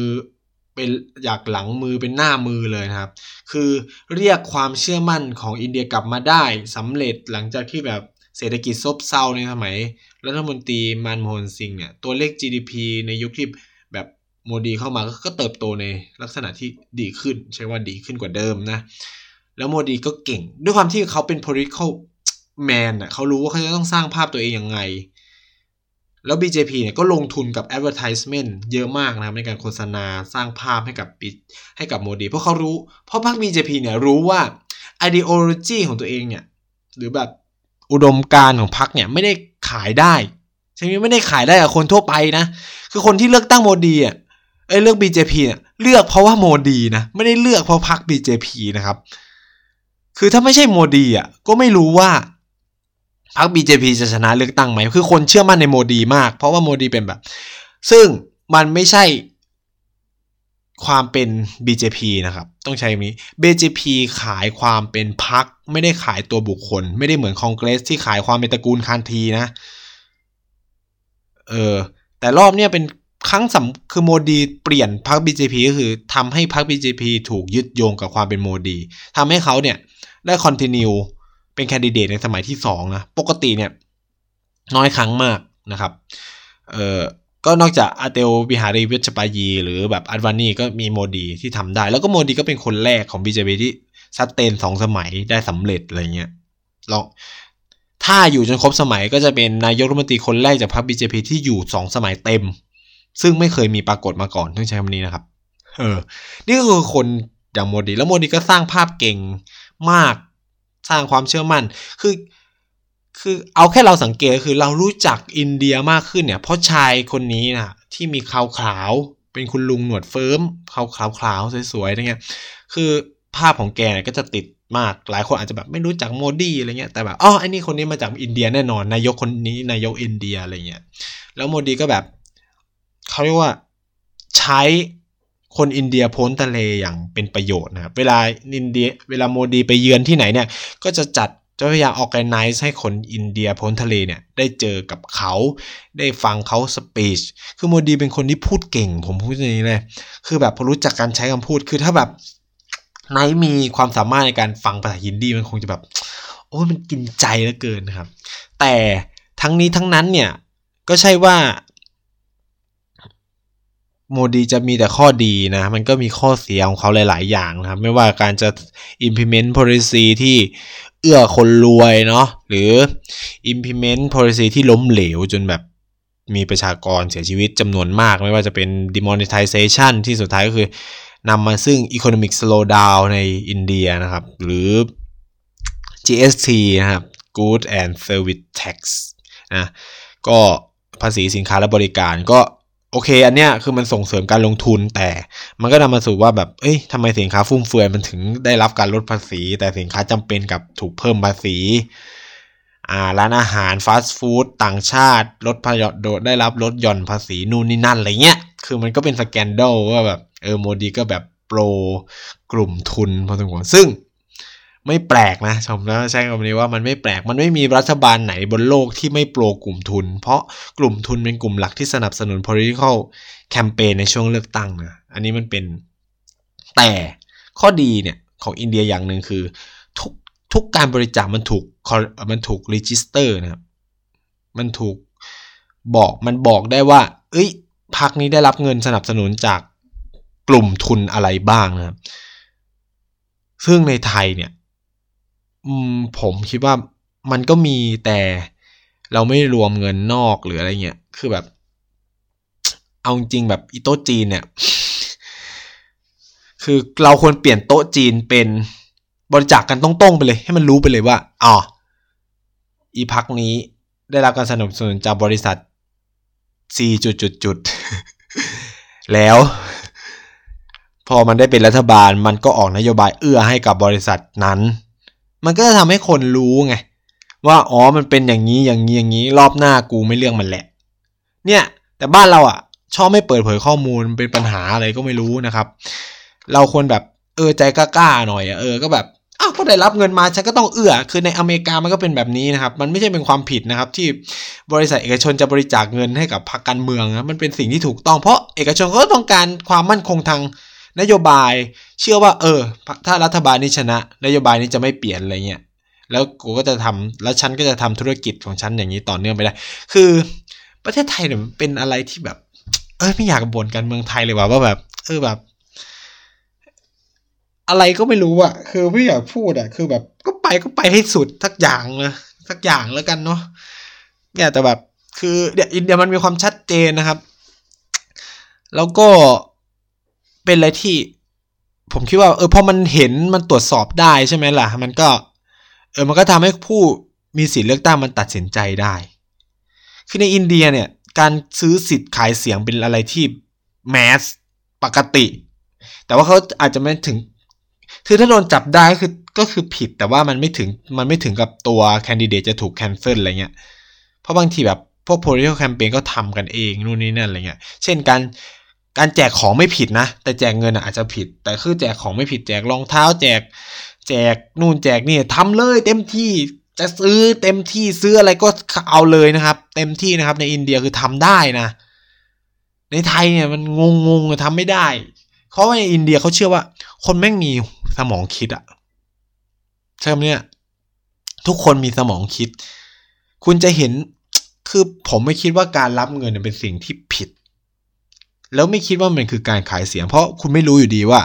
เป็นอยากหลังมือเป็นหน้ามือเลยนะครับ คือเรียกความเชื่อมั่นของอินเดียกลับมาได้สำเร็จหลังจากที่แบบเศรษฐกิจซบเซาในสมัยรัฐมนตรีมานโมฮนซิงเนี่ยตัวเลข GDP ในยุคที่แบบโมดีเข้ามาก็เติบโตในลักษณะที่ดีขึ้น ใช่ว่าดีขึ้นกว่าเดิมนะ แล้วโมดีก็เก่ง ด้วยความที่เขาเป็น political man อะเขารู้ว่าเขาจะต้องสร้างภาพตัวเองยังไง แล้ว BJP เนี่ยก็ลงทุนกับ advertisement เยอะมากนะครับในการโฆษณาสร้างภาพให้กับให้กับโมดี เพราะเขารู้ เพราะพรรค BJP เนี่ยรู้ว่า ideology ของตัวเองเนี่ย หรือแบบอุดมการของพรรคเนี่ยไม่ได้ขายได้ใช่ไหมไม่ได้ขายได้กับคนทั่วไปนะ คือคนที่เลือกตั้งโมดีอะเอ้ยเลือก BJP เนี่ยเลือกเพราะว่าโมดีนะไม่ได้เลือกเพราะพรรค BJP นะครับ คือถ้าไม่ใช่โมดีอะก็ไม่รู้ว่า พรรค BJP จะชนะเลือกตั้งไหม คือคนเชื่อมั่นในโมดีมาก เพราะว่าโมดีเป็นแบบ ซึ่งมันไม่ใช่ความเป็น BJP นะครับ ต้องใช้นี้ BJP ขายความเป็นพรรคไม่ได้ขายตัวบุคคล ไม่ได้เหมือนคอนเกรสที่ขายความเป็นตระกูลคานทีนะ เออ แต่รอบเนี้ยเป็นครั้งสำคัญคือโมดีเปลี่ยนพรรค BJP ก็คือทำให้พรรค BJP ถูกยึดโยงกับความเป็นโมดีทำให้เขาเนี่ยได้ continue เป็นแคนดิเดตในสมัยที่2นะปกติเนี่ยน้อยครั้งมากนะครับเอ่อก็นอกจากอาตัลบิฮารีวัชปายี หรือแบบอัดวานีก็มีโมดีที่ทำได้ แล้วก็โมดีก็เป็นคนแรกของ BJP ที่ซัดเตนสองสมัยได้สำเร็จอะไรเงี้ยลองถ้าอยู่จนครบสมัยก็จะเป็นนายกรัฐมนตรีคนแรกจากพรรค BJP ที่อยู่สองสมัยเต็ม ซึ่งไม่เคยมีปรากฏมาก่อนต้องใช้คำนี้นะครับ เออ นี่ก็คือคนอย่างโมดี แล้วโมดีก็สร้างภาพเก่งมาก สร้างความเชื่อมั่น คือ คือเอาแค่เราสังเกตคือเรารู้จักอินเดียมากขึ้นเนี่ย เพราะชายคนนี้นะที่มีขาวขาวเป็นคุณลุงหนวดเฟิ้มขาวขาวขาวสวยๆอะไรเงี้ย คือภาพของแกก็จะติดมากหลายคนอาจจะแบบไม่รู้จักโมดีอะไรเงี้ยแต่แบบอ๋อไอ้นี่คนนี้มาจากอินเดียแน่นอนนายกคนนี้นายกอินเดียอะไรเงี้ยแล้วโมดีก็แบบเขาเรียกว่าใช้ คนอินเดียโพ้นทะเลอย่างเป็นประโยชน์นะครับเวลาอินเดียเวลาโมดีไปเยือนที่ไหนเนี่ยก็จะจัดจะพยายาม organize ให้คนอินเดียโพ้นทะเลเนี่ยได้เจอกับเขา ได้ฟังเขาสปีชคือโมดีเป็นคนที่พูดเก่ง ผมพูดอย่างนี้เลย คือแบบพอรู้จักการใช้คำพูดคือถ้าแบบไนท์มีความสามารถในการฟังภาษาฮินดีมันคงจะแบบ โอ้มันกินใจเหลือเกินนะครับ แต่ทั้งนี้ทั้งนั้นเนี่ยก็ใช่ว่า โมดีจะมีแต่ข้อดีนะ มันก็มีข้อเสียของเขาหลาย ๆ อย่างนะครับ ไม่ว่าการจะ implement policy ที่เอื้อคนรวยเนาะ หรือ implement policy ที่ล้มเหลวจนแบบมีประชากรเสียชีวิตจำนวนมาก ไม่ว่าจะเป็น demonetization ที่สุดท้ายก็คือนำมาซึ่ง economic slowdown ในอินเดียนะครับ หรือ GST นะครับ Good and Service Tax นะ ก็ภาษีสินค้าและบริการก็ โอเค อันเนี้ยคือมันส่งเสริมการลงทุนแต่มันก็นำมาสู่ว่าแบบ เอ้ยทำไมสินค้าฟุ่มเฟือยมันถึงได้รับการลดภาษี แต่สินค้าจำเป็นกับถูกเพิ่มภาษี อ่า ร้านอาหารฟาสต์ฟู้ดต่างชาติลดพยโดได้รับลดหย่อนภาษีนู่นนี่นั่นอะไรเงี้ย คือมันก็เป็นสแกนดลว่าแบบ เออโมดีก็แบบโปรกลุ่มทุนพอสมควรซึ่ง ไม่แปลกนะชมแล้วใช้คำนี้ว่ามันไม่แปลก มันไม่มีรัฐบาลไหนบนโลกที่ไม่โปรกลุ่มทุน เพราะกลุ่มทุนเป็นกลุ่มหลักที่สนับสนุน political campaign ในช่วงเลือกตั้งนะอันนี้มันเป็นแต่ข้อดีเนี่ยของอินเดียอย่างหนึ่งคือ ทุกทุกการบริจาคมันถูกมันถูก register นะครับมันถูกบอกมันบอกได้ว่า เอ้ยพรรคนี้ได้รับเงินสนับสนุนจากกลุ่มทุนอะไรบ้างนะครับซึ่งในไทยเนี่ย ผมคิดว่ามันก็มีแต่เราไม่รวมเงินนอกหรืออะไรเงี้ยคือแบบ เอาจริงแบบอีโต๊ะจีนเนี่ย คือเราควรเปลี่ยนโต๊ะจีนเป็นบริจาคกกันตรงๆไปเลย ให้มันรู้ไปเลยว่าอ๋ออีพักนี้ได้รับการสนับสนุนจากบริษัท C จุดจุดจุดแล้ว พอมันได้เป็นรัฐบาลมันก็ออกนโยบายเอื้อให้กับบริษัทนั้น มันก็จะทำให้คนรู้ไงว่าอ๋อมันเป็นอย่างนี้อย่างนี้อย่างนี้รอบหน้ากูไม่เรื่องมันแหละ เนี่ย แต่บ้านเราอะ ชอบไม่เปิดเผยข้อมูลเป็นปัญหาอะไรก็ไม่รู้นะครับ เราควรแบบเออใจกล้าๆหน่อยอะเออก็แบบอ้าวก็ได้รับเงินมาฉันก็ต้องเอื้อ คือในอเมริกามันก็เป็นแบบนี้นะครับ มันไม่ใช่เป็นความผิดนะครับ ที่บริษัทเอกชนจะบริจาคเงินให้กับพรรคการเมืองนะมันเป็นสิ่งที่ถูกต้องเพราะเอกชนก็ต้องการความมั่นคงทาง นโยบายเชื่อว่า เออ ถ้ารัฐบาลนี้ชนะ นโยบายนี้จะไม่เปลี่ยนอะไรเงี้ยแล้วกูก็จะทำแล้วฉันก็จะทำธุรกิจของฉันอย่างนี้ต่อเนื่องไปได้ คือประเทศไทยเนี่ยเป็นอะไรที่แบบ เออไม่อยากบ่นการเมืองไทยเลยว่าว่าแบบ เออแบบ อะไรก็ไม่รู้อะคือไม่อยากพูดอะคือแบบ ก็ไปก็ไปให้สุดสักอย่างเลยสักอย่างแล้วกันเนาะเนี่ยแต่แบบ คือเดี๋ยวอินเดียมันมีความชัดเจนนะครับ แล้วก็ เป็นอะไรที่ ผมคิดว่าเออพอมันเห็นมันตรวจสอบได้ใช่ไหมล่ะ มันก็ เออมันก็ทำให้ผู้มีสิทธิเลือกตั้งมันตัดสินใจได้ คือในอินเดียเนี่ย การซื้อสิทธิ์ขายเสียงเป็นอะไรที่แมสปกติ แต่ว่าเขาอาจจะไม่ถึง คือถ้าโดนจับได้ก็คือก็คือผิดแต่ว่ามันไม่ถึงมันไม่ถึงกับตัวแคนดิเดตจะถูกแคนเซิลอะไรเงี้ย เพราะบางทีแบบพวก political campaign ก็ทำกันเองนู่นนี่นั่นอะไรเงี้ย เช่นการ การแจกของไม่ผิดนะ แต่แจกเงินอาจจะผิด แต่คือแจกของไม่ผิดแจกรองเท้า แจก แจกนู่นแจกนี่ทำเลยเต็มที่จะซื้อเต็มที่ซื้ออะไรก็เอาเลยนะครับ เต็มที่นะครับ ในอินเดียคือทำได้นะ ในไทยเนี่ยมันงงงทำไม่ได้เพราะว่าในอินเดียเขาเชื่อว่า คนแม่งมีสมองคิดอะใช่ไหมเนี่ย ทุกคนมีสมองคิด คุณจะเห็นคือผมไม่คิดว่าการรับเงินเป็นสิ่งที่ผิด แล้วไม่คิดว่ามันคือการขายเสียง เพราะคุณไม่รู้อยู่ดีว่า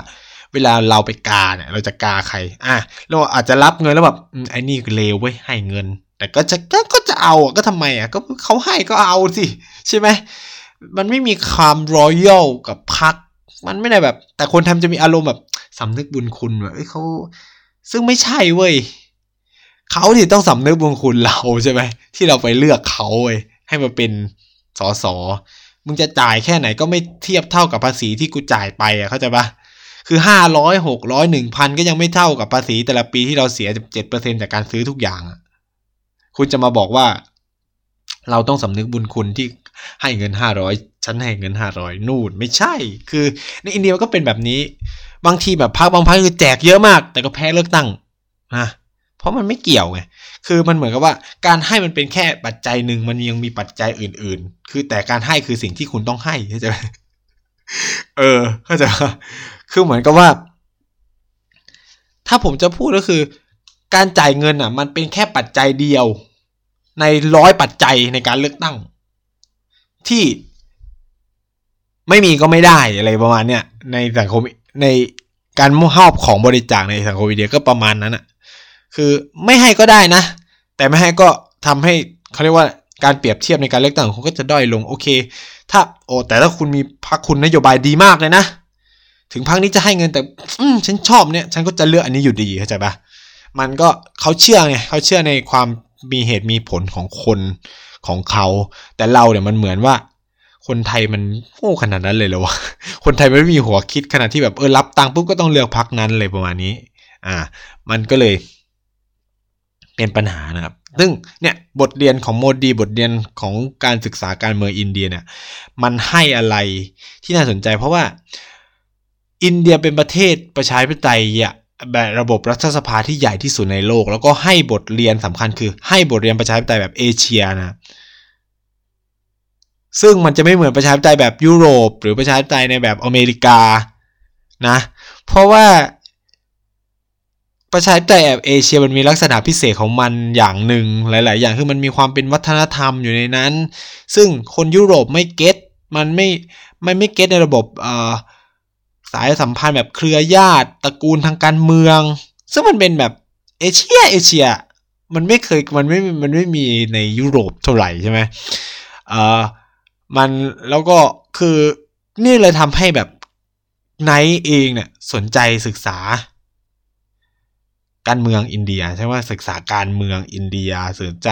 เวลาเราไปกาเนี่ย เราจะกาใคร อะเราอาจจะรับเงินแล้วแบบไอ้นี่เลวไว้ยให้เงิน แต่ก็จะก็จะเอาก็ทำไมอะก็เขาให้ก็เอาสิใช่ไหมมันไม่มีความรอยัลกับพัก มันไม่ได้แบบ แต่คนทำจะมีอารมณ์แบบสำนึกบุญคุณแบบเอ้ยเขาซึ่งไม่ใช่เว้ยเขาที่ต้องสำนึกบุญคุณเราใช่ไหมที่เราไปเลือกเขาเว้ยให้มาเป็นสอสอ มึงจะจ่ายแค่ไหนก็ไม่เทียบเท่ากับภาษีที่กูจ่ายไปอะเข้าใจปะคือห้าร้อยหกร้อยหนึ่งพันก็ยังไม่เท่ากับภาษีแต่ละปีที่เราเสียเจ็ดเปอร์เซ็นจากการซื้อทุกอย่างคุณจะมาบอกว่า เราต้องสำนึกบุญคุณที่ให้เงินห้าร้อยฉันให้เงินห้าร้อยนู่นไม่ใช่ คือในอินเดียก็เป็นแบบนี้ บางทีแบบพักบางพักคือแจกเยอะมาก แต่ก็แพ้เลือกตั้งนะ เพราะมันไม่เกี่ยวไง คือมันเหมือนกับว่า การให้มันเป็นแค่ปัจจัยหนึ่งมันยังมีปัจจัยอื่น ๆ คือแต่การให้คือสิ่งที่คุณต้องให้เข้าใจไหมเออเข้าใจคือเหมือนกับว่า ถ้าผมจะพูดก็คือ การจ่ายเงินอะ มันเป็นแค่ปัจจัยเดียว ในร้อยปัจจัยในการเลือกตั้ง ที่ไม่มีก็ไม่ได้อะไรประมาณเนี้ยในสังคมในการมุ่งหอบของบริจาคในสังคมอินเดียก็ประมาณนั้นอะ คือไม่ให้ก็ได้นะ แต่ไม่ให้ก็ทำให้เขาเรียกว่าการเปรียบเทียบในการเลือกตั้งคุณก็จะด้อยลงโอเค ถ้าโอ้แต่ถ้าคุณมีพรรคคุณนโยบายดีมากเลยนะ ถึงพรรคนี้จะให้เงินแต่ อืมฉันชอบเนี่ย ฉันก็จะเลือกอันนี้อยู่ดีเข้าใจปะมันก็เขาเชื่อไงเขาเชื่อในความมีเหตุมีผลของคนของเขา แต่เราเนี่ยมันเหมือนว่า คนไทยมันโง่ขนาดนั้นเลยเหรอวะคนไทยไม่มีหัวคิดขนาดที่แบบเออรับตังปุ๊บก็ต้องเลือกพรรคนั้นเลยประมาณนี้ อ่า มันก็เลย เป็นปัญหานะครับ ซึ่งเนี่ยบทเรียนของโมดี บทเรียนของการศึกษาการเมืองอินเดียเนี่ยมันให้อะไรที่น่าสนใจ เพราะว่าอินเดียเป็นประเทศประชาธิปไตยแบบระบบรัฐสภาที่ใหญ่ที่สุดในโลก แล้วก็ให้บทเรียนสำคัญคือ ให้บทเรียนประชาธิปไตยแบบเอเชียนะซึ่งมันจะไม่เหมือนประชาธิปไตยแบบยุโรป หรือประชาธิปไตยในแบบอเมริกานะ เพราะว่า ประชาธิปไตยแอบเอเชียมันมีลักษณะพิเศษของมันอย่างหนึ่งหลาย ๆ อย่างคือมันมีความเป็นวัฒนธรรมอยู่ในนั้น ซึ่งคนยุโรปไม่ get มันไม่ไม่ไม่ get ในระบบสายสัมพันธ์แบบเครือญาติตระกูลทางการเมือง ซึ่งมันเป็นแบบเอเชียเอเชีย มันไม่เคยมันไม่มันไม่มีในยุโรปเท่าไหร่ใช่ไหมเออมันแล้วก็คือนี่เลยทำให้แบบไนท์เองเนี่ยสนใจศึกษา การเมืองอินเดีย ใช้ว่าศึกษาการเมืองอินเดียสนใจ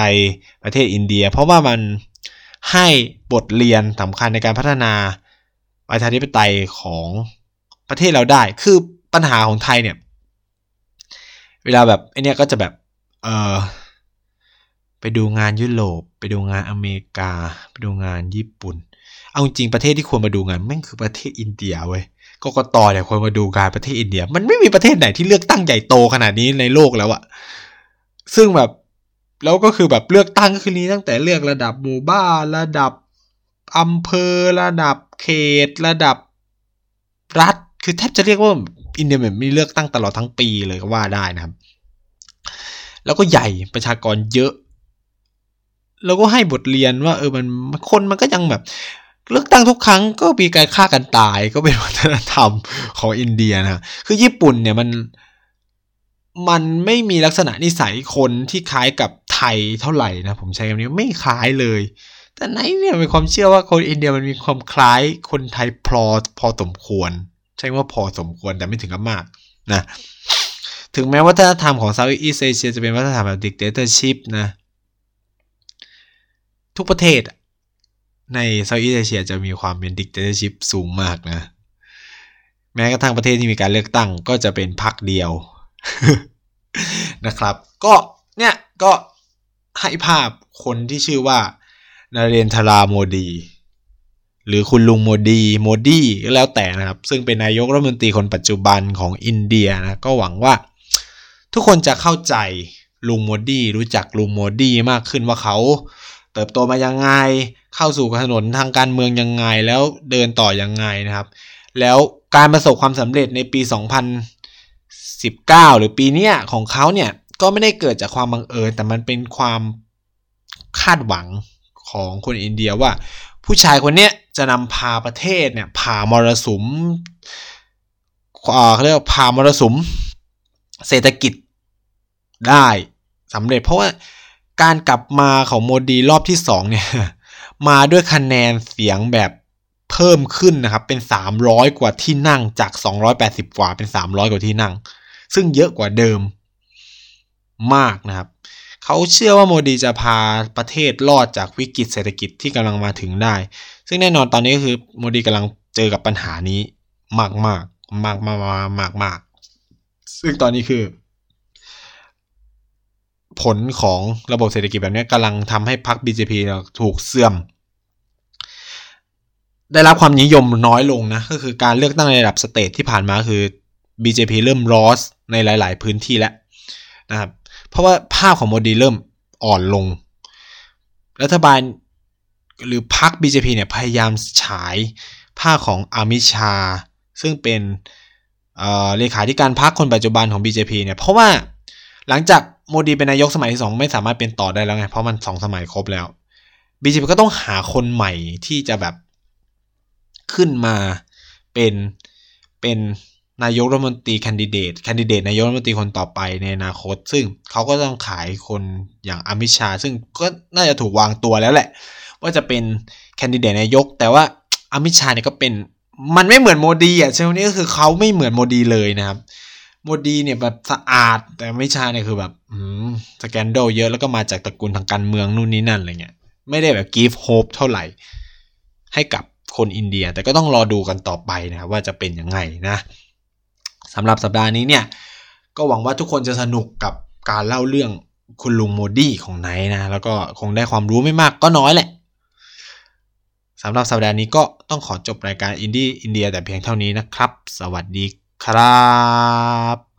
ประเทศอินเดีย เพราะว่ามันให้บทเรียนสำคัญในการพัฒนาประชาธิปไตยของประเทศเราได้ คือปัญหาของไทยเนี่ย เวลาแบบไอเนี้ยก็จะแบบเออไปดูงานยุโรปไปดูงานอเมริกา ไปดูงานญี่ปุ่น เอาจริงประเทศที่ควรมาดูงานแม่งคือประเทศอินเดียเว้ย กกตเนี่ยควรมาดูการประเทศอินเดีย มันไม่มีประเทศไหนที่เลือกตั้งใหญ่โตขนาดนี้ในโลกแล้วอะซึ่งแบบแล้วก็คือแบบเลือกตั้งก็คือนี้ตั้งแต่เลือกระดับหมู่บ้านระดับอำเภอระดับเขต ระดับรัฐ คือแทบจะเรียกว่าอินเดียแบบมีเลือกตั้งตลอดทั้งปีเลยก็ว่าได้นะครับ แล้วก็ใหญ่ประชากรเยอะ แล้วก็ให้บทเรียนว่า เออมันคนมันก็ยังแบบ เลือกตั้งทุกครั้งก็มีการฆ่ากันตายก็เป็นวัฒนธรรมของอินเดียนะคือญี่ปุ่นเนี่ยมันมันไม่มีลักษณะนิสัยคนที่คล้ายกับไทยเท่าไหร่นะผมใช้คำนี้ไม่คล้ายเลย แต่ไนท์เนี่ยมีความเชื่อว่าคนอินเดียมันมีความคล้ายคนไทยพอพอสมควร ใช้ว่าพอสมควรแต่ไม่ถึงกับมากนะถึงแม้วัฒนธรรมของ Southeast Asia จะเป็นวัฒนธรรมแบบ dictatorship นะทุกประเทศ ใน Southeast Asia จะมีความเป็น dictatorship สูงมากนะ แม้กระทั่งประเทศที่มีการเลือกตั้งก็จะเป็นพรรคเดียวนะครับ ก็เนี่ยก็ให้ภาพคนที่ชื่อว่านาเรนทราโมดี หรือคุณลุงโมดีโมดีก็แล้วแต่นะครับ ซึ่งเป็นนายกรัฐมนตรีคนปัจจุบันของอินเดียนะ ก็หวังว่า ทุกคนจะเข้าใจลุงโมดีรู้จักลุงโมดีมากขึ้นว่าเขา เติบโตมายังไง เข้าสู่ถนนทางการเมืองยังไง แล้วเดินต่อยังไงนะครับ แล้วการประสบความสำเร็จในปี 2019 หรือปีเนี้ยของเขาเนี่ยก็ไม่ได้เกิดจากความบังเอิญ แต่มันเป็นความคาดหวังของคนอินเดียว่า ผู้ชายคนเนี้ยจะนำพาประเทศเนี่ยผ่ามรสุมเขาเรียกว่าผ่ามรสุมเศรษฐกิจได้สำเร็จ เพราะว่าการกลับมาของโมดีรอบที่สองเนี่ย มาด้วยคะแนนเสียงแบบเพิ่มขึ้นนะครับ เป็น 300 กว่าที่นั่งจาก 280 กว่าเป็น 300 กว่าที่นั่ง ซึ่งเยอะกว่าเดิมมากนะครับ เขาเชื่อว่าโมดีจะพาประเทศรอดจากวิกฤตเศรษฐกิจที่กำลังมาถึงได้ ซึ่งแน่นอนตอนนี้ก็คือโมดีกำลังเจอกับปัญหานี้มากมากมากมากมากมากซึ่งตอนนี้คือ ผลของระบบเศรษฐกิจแบบนี้กำลังทำให้พรรค BJP ถูกเสื่อม ได้รับความนิยมน้อยลงนะ ก็คือการเลือกตั้งในระดับสเตทที่ผ่านมาคือ BJP เริ่มรอสในหลาย ๆ พื้นที่แล้วนะครับ เพราะว่าภาพของโมดีเริ่มอ่อนลง รัฐบาลหรือพรรค BJP เนี่ยพยายามฉายภาพของอามิชา ซึ่งเป็นเลขาธิการพรรคคนปัจจุบันของ BJP เนี่ย เพราะว่าหลังจากโมดีเป็นนายกสมัยที่สองไม่สามารถเป็นต่อได้แล้วไง เพราะมันสองสมัยครบแล้ว BJP ก็ต้องหาคนใหม่ที่จะแบบ ขึ้นมาเป็นเป็นนายกรัฐมนตรีแคนดิเดตแคนดิเดตนายกรัฐมนตรีคนต่อไปในอนาคต ซึ่งเขาก็ต้องขายคนอย่างอมิชา ซึ่งก็น่าจะถูกวางตัวแล้วแหละ ว่าจะเป็นแคนดิเดตนายก แต่ว่าอมิชาเนี่ยก็เป็นมันไม่เหมือนโมดีอะเช่นนี้ก็คือเขาไม่เหมือนโมดีเลยนะครับโมดีเนี่ยแบบสะอาดแต่อมิชาเนี่ยคือแบบอืม scandal เยอะแล้วก็มาจากตระกูลทางการเมืองนู่นนี่นั่นอะไรเงี้ยไม่ได้แบบ give hope เท่าไหร่ ให้กับ คนอินเดีย แต่ก็ต้องรอดูกันต่อไปนะครับว่าจะเป็นยังไงนะสำหรับสัปดาห์นี้เนี่ยก็หวังว่าทุกคนจะสนุกกับการเล่าเรื่องคุณลุงโมดีของไนนะ แล้วก็คงได้ความรู้ไม่มากก็น้อยแหละสำหรับสัปดาห์นี้ก็ต้องขอจบรายการอินดี้อินเดียแต่เพียงเท่านี้นะครับ สวัสดีครับ